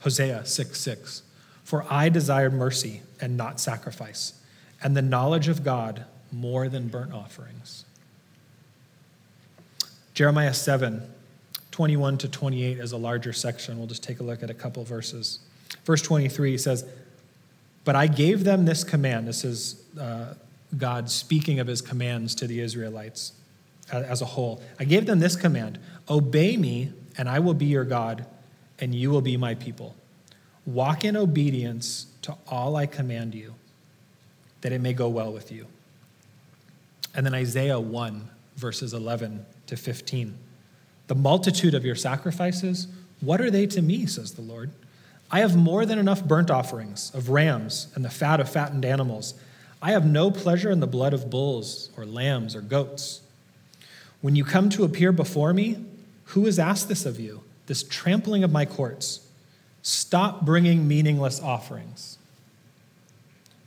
Speaker 1: Hosea 6 6 For I desired mercy and not sacrifice, and the knowledge of God more than burnt offerings. Jeremiah 7 21 to 28 is a larger section. We'll just take a look at a couple verses. Verse 23 says, But I gave them this command. This is uh, God speaking of his commands to the Israelites as a whole. I gave them this command Obey me, and I will be your God, and you will be my people. Walk in obedience to all I command you, that it may go well with you. And then Isaiah 1, verses 11 to 15. The multitude of your sacrifices, what are they to me, says the Lord? I have more than enough burnt offerings of rams and the fat of fattened animals. I have no pleasure in the blood of bulls or lambs or goats. When you come to appear before me, who has asked this of you? This trampling of my courts. Stop bringing meaningless offerings.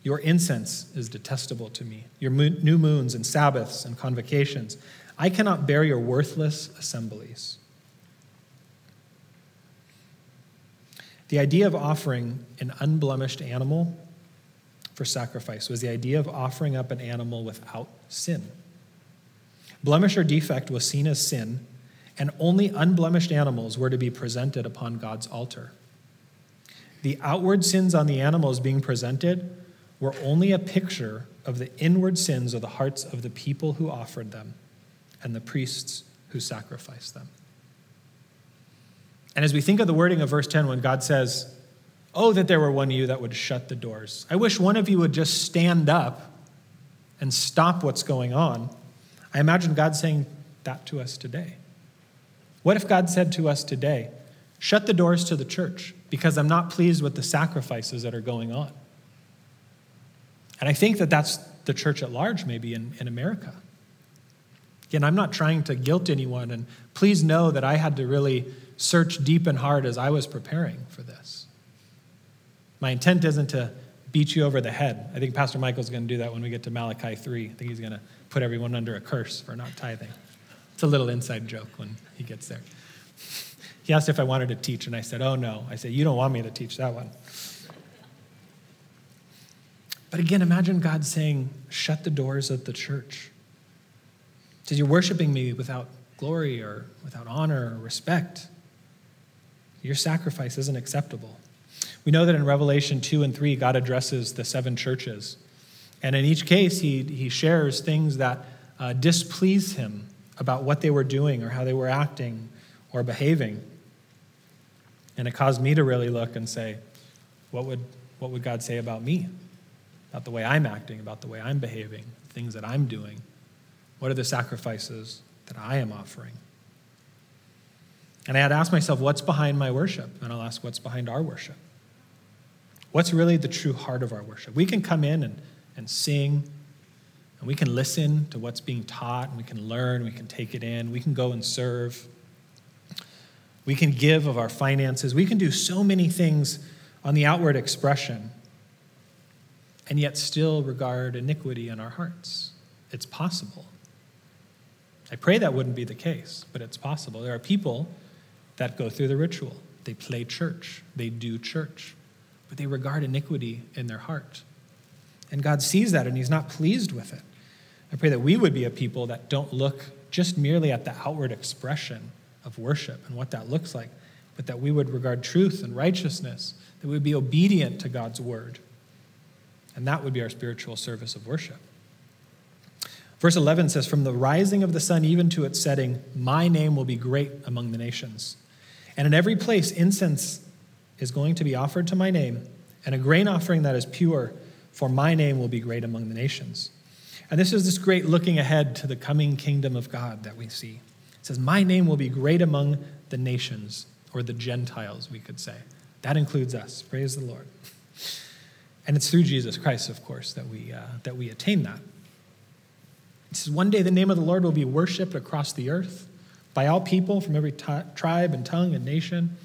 Speaker 1: Your incense is detestable to me, your new moons and Sabbaths and convocations. I cannot bear your worthless assemblies. The idea of offering an unblemished animal for sacrifice was the idea of offering up an animal without sin. Blemish or defect was seen as sin, and only unblemished animals were to be presented upon God's altar. The outward sins on the animals being presented were only a picture of the inward sins of the hearts of the people who offered them and the priests who sacrificed them. And as we think of the wording of verse 10, when God says, Oh, that there were one of you that would shut the doors. I wish one of you would just stand up and stop what's going on. I imagine God saying that to us today. What if God said to us today, Shut the doors to the church because I'm not pleased with the sacrifices that are going on? And I think that that's the church at large, maybe in, in America. Again, I'm not trying to guilt anyone, and please know that I had to really search deep and hard as I was preparing for this. My intent isn't to beat you over the head. I think Pastor Michael's going to do that when we get to Malachi 3. I think he's going to put everyone under a curse for not tithing. It's a little inside joke when he gets there. He asked if I wanted to teach, and I said, Oh, no. I said, You don't want me to teach that one. But again, imagine God saying, Shut the doors of the church. Says, You're worshiping me without glory or without honor or respect. Your sacrifice isn't acceptable. We know that in Revelation 2 and 3, God addresses the seven churches. And in each case, he, he shares things that uh, displease him about what they were doing or how they were acting or behaving. And it caused me to really look and say, what would, what would God say about me? About the way I'm acting, about the way I'm behaving, things that I'm doing? What are the sacrifices that I am offering? And I had asked myself, what's behind my worship? And I'll ask, what's behind our worship? What's really the true heart of our worship? We can come in and, and sing, And we can listen to what's being taught, and we can learn, we can take it in, we can go and serve. We can give of our finances. We can do so many things on the outward expression and yet still regard iniquity in our hearts. It's possible. I pray that wouldn't be the case, but it's possible. There are people that go through the ritual. They play church, they do church, but they regard iniquity in their heart. And God sees that and He's not pleased with it. I pray that we would be a people that don't look just merely at the outward expression of worship and what that looks like, but that we would regard truth and righteousness, that we would be obedient to God's word. And that would be our spiritual service of worship. Verse 11 says, From the rising of the sun even to its setting, my name will be great among the nations. And in every place, incense is going to be offered to my name, and a grain offering that is pure, for my name will be great among the nations. And this is this great looking ahead to the coming kingdom of God that we see. It says, My name will be great among the nations, or the Gentiles, we could say. That includes us. Praise the Lord. And it's through Jesus Christ, of course, that we, uh, that we attain that. It says, One day the name of the Lord will be worshiped across the earth by all people from every t- tribe and tongue and nation.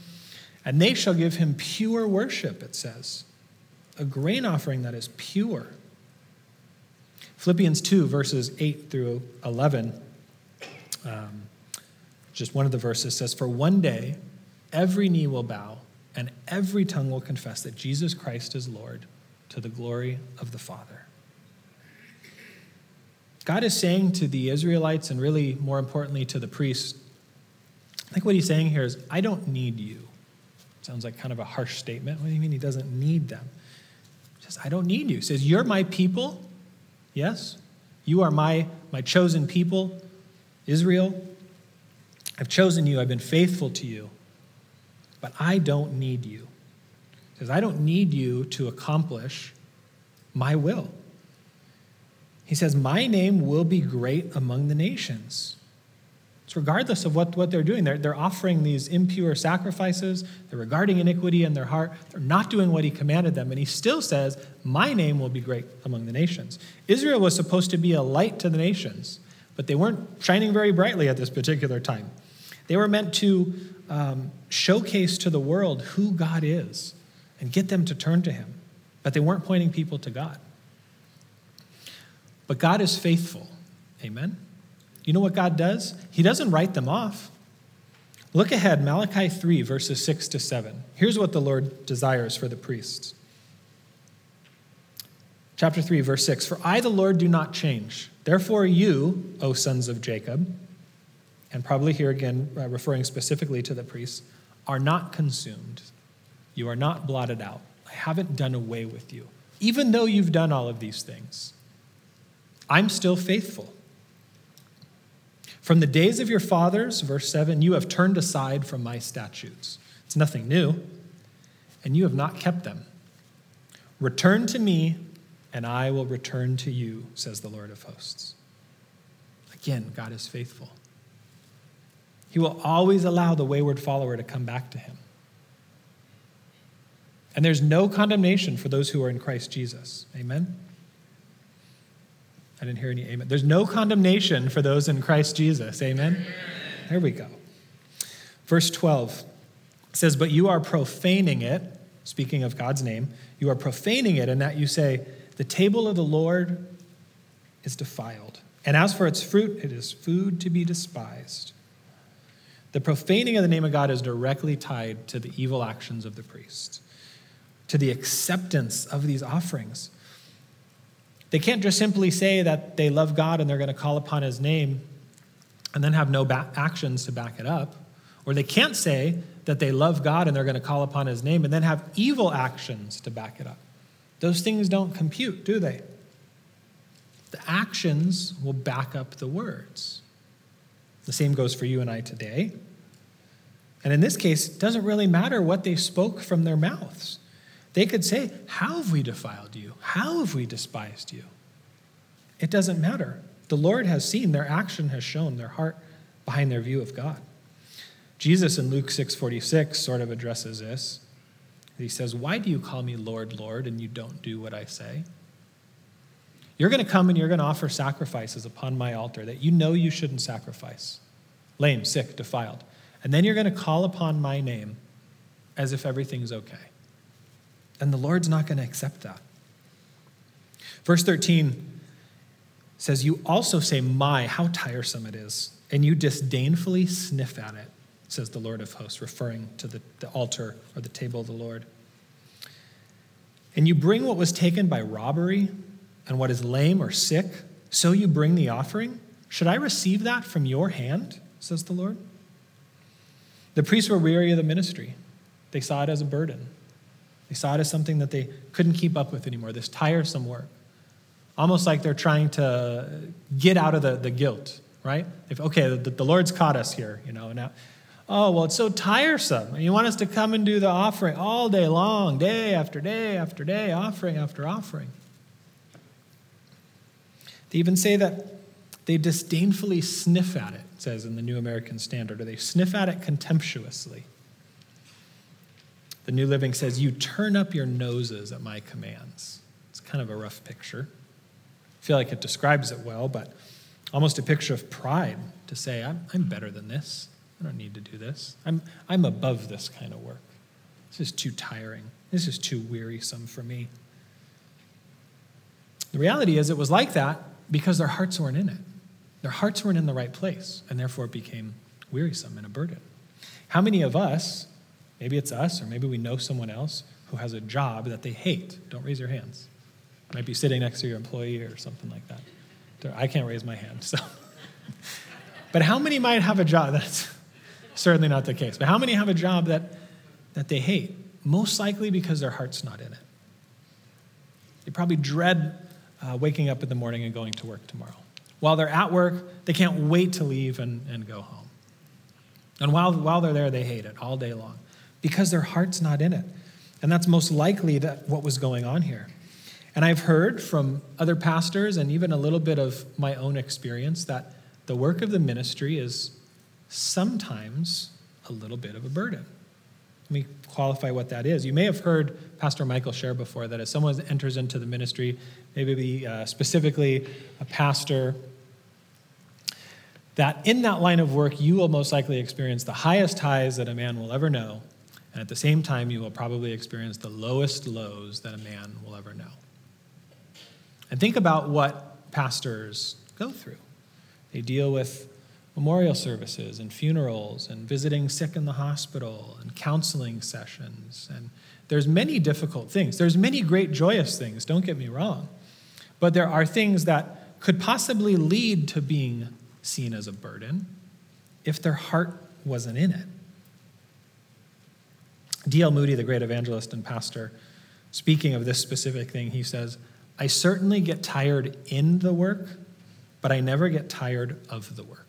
Speaker 1: And they shall give him pure worship, it says. A grain offering that is pure. Philippians 2, verses 8 through 11, um, just one of the verses says, For one day every knee will bow and every tongue will confess that Jesus Christ is Lord to the glory of the Father. God is saying to the Israelites, and really more importantly to the priests, I think what he's saying here is, I don't need you. Sounds like kind of a harsh statement. What do you mean he doesn't need them? Says, I don't need you. He says, You're my people. Yes. You are my, my chosen people, Israel. I've chosen you. I've been faithful to you. But I don't need you. He says, I don't need you to accomplish my will. He says, My name will be great among the nations. It's regardless of what, what they're doing. They're, they're offering these impure sacrifices, they're regarding iniquity in their heart, they're not doing what he commanded them. And he still says, My name will be great among the nations. Israel was supposed to be a light to the nations, but they weren't shining very brightly at this particular time. They were meant to um, showcase to the world who God is and get them to turn to him, but they weren't pointing people to God. But God is faithful. Amen. You know what God does? He doesn't write them off. Look ahead, Malachi 3, verses 6 to 7. Here's what the Lord desires for the priests. Chapter 3, verse 6 For I, the Lord, do not change. Therefore, you, O sons of Jacob, and probably here again, uh, referring specifically to the priests, are not consumed. You are not blotted out. I haven't done away with you, even though you've done all of these things. I'm still faithful. From the days of your fathers, verse 7, you have turned aside from my statutes. It's nothing new, and you have not kept them. Return to me, and I will return to you, says the Lord of hosts. Again, God is faithful. He will always allow the wayward follower to come back to him. And there's no condemnation for those who are in Christ Jesus. Amen? I didn't hear any amen. There's no condemnation for those in Christ Jesus. Amen? There we go. Verse 12 says, But you are profaning it, speaking of God's name, you are profaning it in that you say, The table of the Lord is defiled. And as for its fruit, it is food to be despised. The profaning of the name of God is directly tied to the evil actions of the priests, to the acceptance of these offerings. They can't just simply say that they love God and they're going to call upon his name and then have no ba- actions to back it up. Or they can't say that they love God and they're going to call upon his name and then have evil actions to back it up. Those things don't compute, do they? The actions will back up the words. The same goes for you and I today. And in this case, it doesn't really matter what they spoke from their mouths. They could say, How have we defiled you? How have we despised you? It doesn't matter. The Lord has seen, their action has shown their heart behind their view of God. Jesus in Luke 6:46 sort of addresses this. He says, "Why do you call me Lord, Lord, and you don't do what I say? You're going to come and you're going to offer sacrifices upon my altar that you know you shouldn't sacrifice lame, sick, defiled. And then you're going to call upon my name as if everything's okay. And the Lord's not going to accept that. Verse 13 says, You also say, My, how tiresome it is, and you disdainfully sniff at it, says the Lord of hosts, referring to the, the altar or the table of the Lord. And you bring what was taken by robbery and what is lame or sick, so you bring the offering? Should I receive that from your hand, says the Lord? The priests were weary of the ministry. They saw it as a burden. They saw it as something that they couldn't keep up with anymore, this tiresome work. Almost like they're trying to get out of the, the guilt, right? If, okay, the, the Lord's caught us here, you know, now, oh, well, it's so tiresome. You want us to come and do the offering all day long, day after day after day, offering after offering. They even say that they disdainfully sniff at it, it says in the New American Standard, or they sniff at it contemptuously. The New Living says, You turn up your noses at my commands. It's kind of a rough picture. I feel like it describes it well, but almost a picture of pride to say, I'm, I'm better than this. I don't need to do this. I'm, I'm above this kind of work. This is too tiring. This is too wearisome for me. The reality is, it was like that because their hearts weren't in it. Their hearts weren't in the right place, and therefore it became wearisome and a burden. How many of us, maybe it's us, or maybe we know someone else who has a job that they hate? Don't raise your hands. Might be sitting next to your employee or something like that. I can't raise my hand, so. but how many might have a job? That's certainly not the case. But how many have a job that, that they hate? Most likely because their heart's not in it. They probably dread uh, waking up in the morning and going to work tomorrow. While they're at work, they can't wait to leave and, and go home. And while, while they're there, they hate it all day long because their heart's not in it. And that's most likely that what was going on here. And I've heard from other pastors and even a little bit of my own experience that the work of the ministry is sometimes a little bit of a burden. Let me qualify what that is. You may have heard Pastor Michael share before that as someone enters into the ministry, maybe uh, specifically a pastor, that in that line of work, you will most likely experience the highest highs that a man will ever know. And at the same time, you will probably experience the lowest lows that a man will ever know. And think about what pastors go through. They deal with memorial services and funerals and visiting sick in the hospital and counseling sessions and there's many difficult things there's many great joyous things don't get me wrong but there are things that could possibly lead to being seen as a burden if their heart wasn't in it D.L. Moody, the great evangelist and pastor, speaking of this specific thing, he says, I certainly get tired in the work, but I never get tired of the work.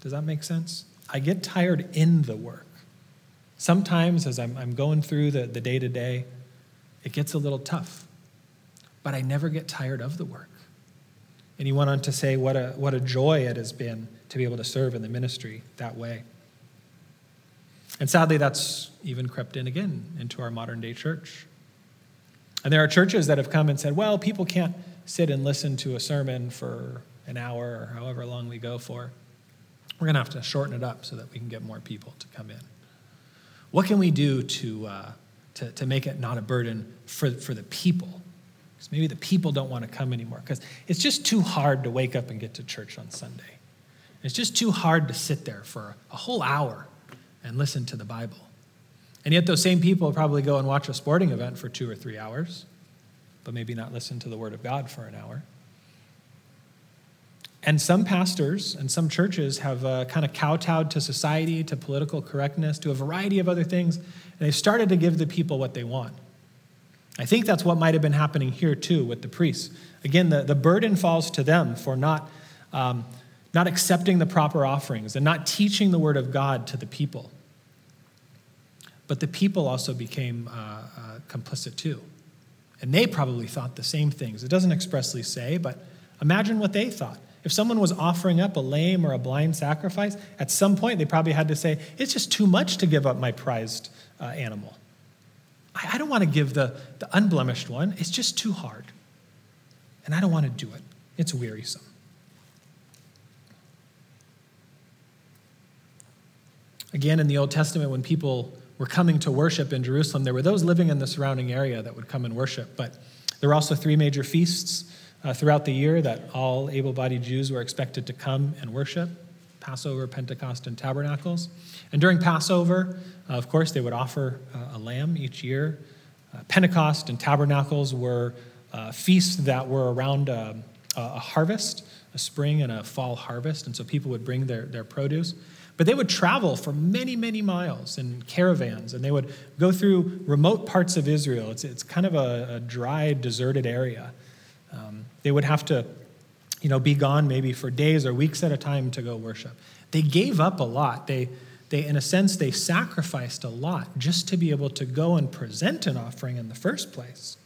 Speaker 1: Does that make sense? I get tired in the work. Sometimes, as I'm, I'm going through the day to day, it gets a little tough, but I never get tired of the work. And he went on to say what a, what a joy it has been to be able to serve in the ministry that way. And sadly, that's even crept in again into our modern day church. And there are churches that have come and said, well, people can't sit and listen to a sermon for an hour or however long we go for. We're going to have to shorten it up so that we can get more people to come in. What can we do to, uh, to, to make it not a burden for, for the people? Because maybe the people don't want to come anymore because it's just too hard to wake up and get to church on Sunday. It's just too hard to sit there for a whole hour and listen to the Bible. And yet, those same people probably go and watch a sporting event for two or three hours, but maybe not listen to the Word of God for an hour. And some pastors and some churches have uh, kind of kowtowed to society, to political correctness, to a variety of other things, and they've started to give the people what they want. I think that's what might have been happening here too with the priests. Again, the, the burden falls to them for not, um, not accepting the proper offerings and not teaching the word of God to the people. But the people also became uh, uh, complicit too. And they probably thought the same things. It doesn't expressly say, but imagine what they thought. If someone was offering up a lame or a blind sacrifice, at some point they probably had to say, It's just too much to give up my prized uh, animal. I, I don't want to give the, the unblemished one. It's just too hard. And I don't want to do it, it's wearisome. Again, in the Old Testament, when people were coming to worship in Jerusalem, there were those living in the surrounding area that would come and worship. But there were also three major feasts uh, throughout the year that all able bodied Jews were expected to come and worship Passover, Pentecost, and Tabernacles. And during Passover, uh, of course, they would offer uh, a lamb each year. Uh, Pentecost and Tabernacles were uh, feasts that were around uh, a, a harvest, a spring and a fall harvest. And so people would bring their, their produce. But they would travel for many, many miles in caravans, and they would go through remote parts of Israel. It's, it's kind of a, a dry, deserted area. Um, they would have to, you know, be gone maybe for days or weeks at a time to go worship. They gave up a lot. They, they, in a sense, they sacrificed a lot just to be able to go and present an offering in the first place.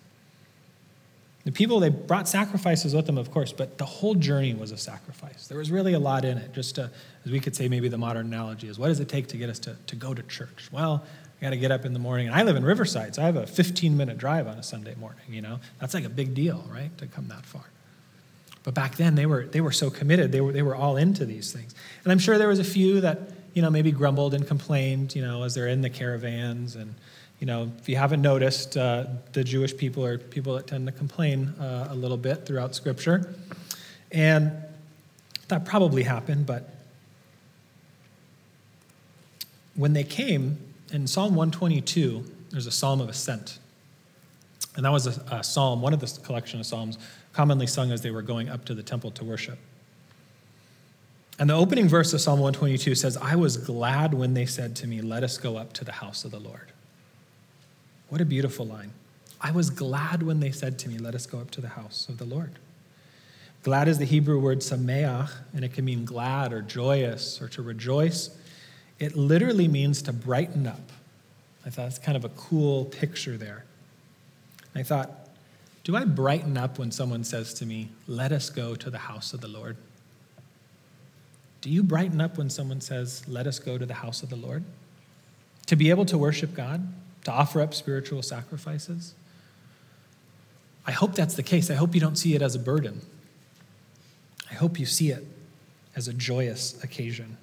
Speaker 1: The people, they brought sacrifices with them, of course, but the whole journey was a sacrifice. There was really a lot in it. Just to, as we could say, maybe the modern analogy is what does it take to get us to, to go to church? Well, I got to get up in the morning. And I live in Riverside, so I have a 15 minute drive on a Sunday morning, you know? That's like a big deal, right, to come that far. But back then, they were, they were so committed. They were, they were all into these things. And I'm sure there was a few that, you know, maybe grumbled and complained, you know, as they're in the caravans and, you know, if you haven't noticed, uh, the Jewish people are people that tend to complain uh, a little bit throughout Scripture. And that probably happened, but when they came, in Psalm 122, there's a psalm of ascent. And that was a, a psalm, one of the collection of psalms commonly sung as they were going up to the temple to worship. And the opening verse of Psalm 122 says, I was glad when they said to me, Let us go up to the house of the Lord. What a beautiful line. I was glad when they said to me, Let us go up to the house of the Lord. Glad is the Hebrew word sameach, and it can mean glad or joyous or to rejoice. It literally means to brighten up. I thought it's kind of a cool picture there. I thought, do I brighten up when someone says to me, Let us go to the house of the Lord? Do you brighten up when someone says, Let us go to the house of the Lord? To be able to worship God? To offer up spiritual sacrifices? I hope that's the case. I hope you don't see it as a burden. I hope you see it as a joyous occasion.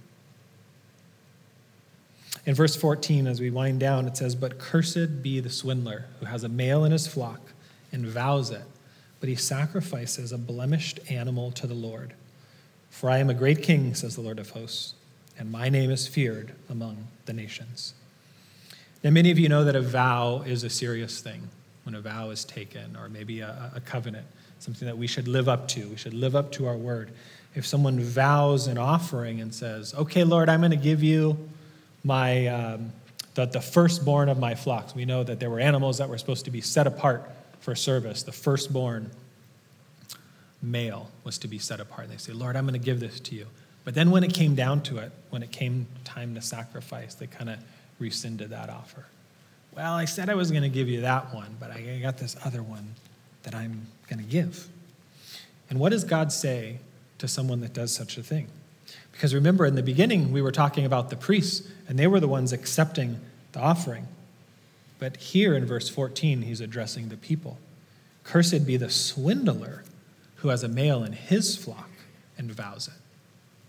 Speaker 1: In verse 14, as we wind down, it says, But cursed be the swindler who has a male in his flock and vows it, but he sacrifices a blemished animal to the Lord. For I am a great king, says the Lord of hosts, and my name is feared among the nations. Now, many of you know that a vow is a serious thing when a vow is taken, or maybe a, a covenant, something that we should live up to. We should live up to our word. If someone vows an offering and says, Okay, Lord, I'm going to give you my, um, the, the firstborn of my flocks. We know that there were animals that were supposed to be set apart for service. The firstborn male was to be set apart. And they say, Lord, I'm going to give this to you. But then when it came down to it, when it came time to sacrifice, they kind of rescinded that offer. Well, I said I was going to give you that one, but I got this other one that I'm going to give. And what does God say to someone that does such a thing? Because remember, in the beginning, we were talking about the priests, and they were the ones accepting the offering. But here in verse 14, he's addressing the people. Cursed be the swindler who has a male in his flock and vows it,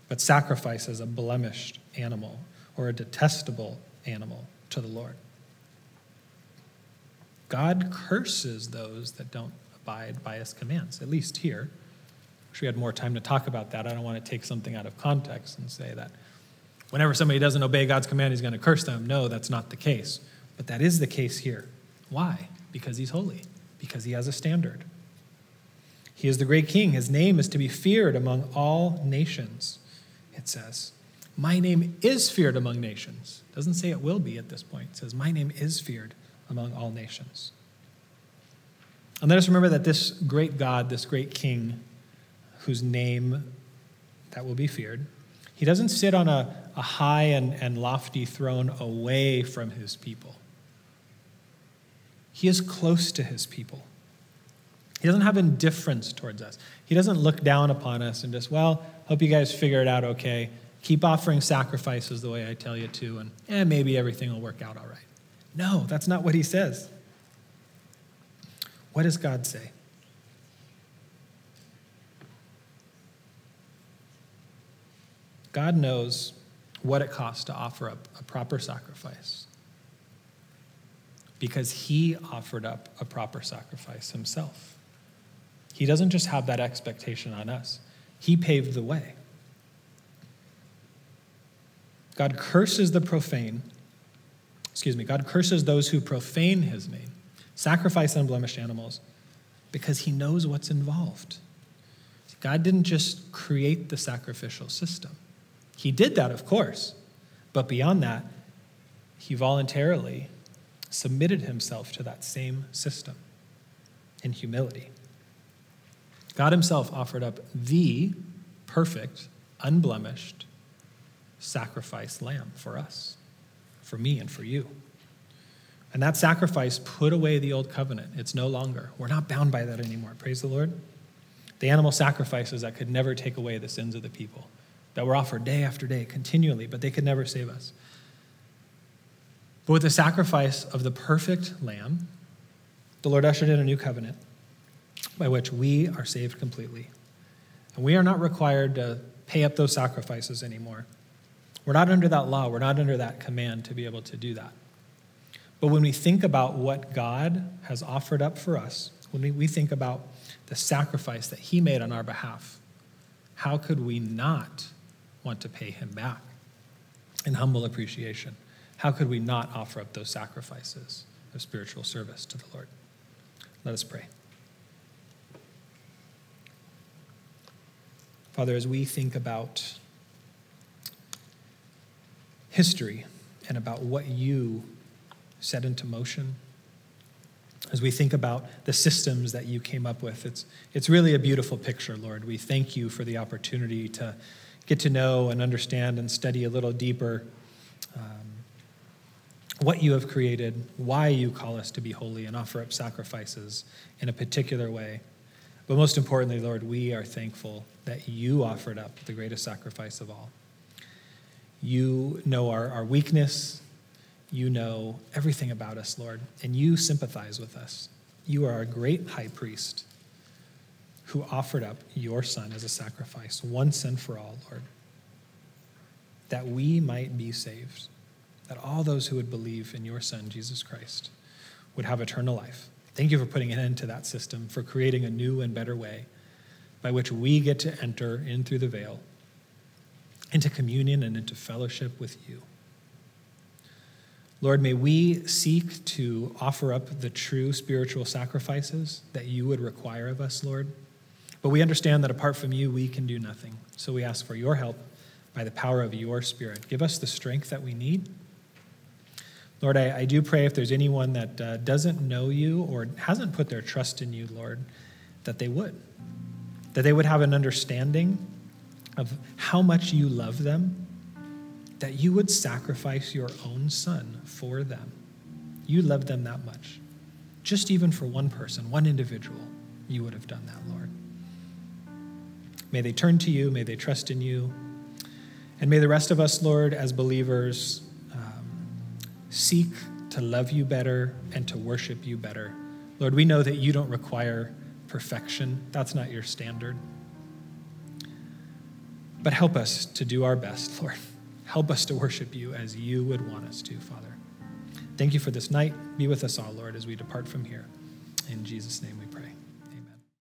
Speaker 1: but sacrifices a blemished animal or a detestable animal to the Lord. God curses those that don't abide by his commands, at least here. Wish we had more time to talk about that. I don't want to take something out of context and say that whenever somebody doesn't obey God's command, he's going to curse them. No, that's not the case. But that is the case here. Why? Because he's holy, because he has a standard. He is the great king. His name is to be feared among all nations, it says. My name is feared among nations. It doesn't say it will be at this point. It says, My name is feared among all nations. And let us remember that this great God, this great King, whose name that will be feared, he doesn't sit on a, a high and, and lofty throne away from his people. He is close to his people. He doesn't have indifference towards us. He doesn't look down upon us and just, well, hope you guys figure it out okay. Keep offering sacrifices the way I tell you to, and eh, maybe everything will work out all right. No, that's not what he says. What does God say? God knows what it costs to offer up a proper sacrifice because he offered up a proper sacrifice himself. He doesn't just have that expectation on us, he paved the way. God curses the profane, excuse me, God curses those who profane his name, sacrifice unblemished animals, because he knows what's involved. God didn't just create the sacrificial system. He did that, of course, but beyond that, he voluntarily submitted himself to that same system in humility. God himself offered up the perfect, unblemished sacrifice lamb for us, for me, and for you. And that sacrifice put away the old covenant. It's no longer. We're not bound by that anymore. Praise the Lord. The animal sacrifices that could never take away the sins of the people that were offered day after day, continually, but they could never save us. But with the sacrifice of the perfect lamb, the Lord ushered in a new covenant by which we are saved completely. And we are not required to pay up those sacrifices anymore. We're not under that law, we're not under that command to be able to do that. But when we think about what God has offered up for us, when we, think about the sacrifice that He made on our behalf, how could we not want to pay him back in humble appreciation. How could we not offer up those sacrifices of spiritual service to the Lord? Let us pray. Father, as we think about history and about what you set into motion, as we think about the systems that you came up with, it's, it's really a beautiful picture, Lord. We thank you for the opportunity to get to know and understand and study a little deeper um, what you have created, why you call us to be holy and offer up sacrifices in a particular way. But most importantly, Lord, we are thankful that you offered up the greatest sacrifice of all. You know our, our weakness. You know everything about us, Lord, and you sympathize with us. You are our great high priest who offered up your Son as a sacrifice once and for all, Lord, that we might be saved, that all those who would believe in your Son, Jesus Christ, would have eternal life. Thank you for putting an end to that system, for creating a new and better way by which we get to enter in through the veil into communion and into fellowship with you. Lord, may we seek to offer up the true spiritual sacrifices that you would require of us, Lord. But we understand that apart from you, we can do nothing. So we ask for your help by the power of your Spirit. Give us the strength that we need. Lord, I, I do pray if there's anyone that uh, doesn't know you or hasn't put their trust in you, Lord, that they would. That they would have an understanding of how much you love them, that you would sacrifice your own son for them. You love them that much. Just even for one person, one individual, you would have done that, Lord. May they turn to you, may they trust in you. And may the rest of us, Lord, as believers, um, seek to love you better and to worship you better. Lord, we know that you don't require perfection, that's not your standard. But help us to do our best, Lord. Help us to worship you as you would want us to, Father. Thank you for this night. Be with us all, Lord, as we depart from here. In Jesus' name we.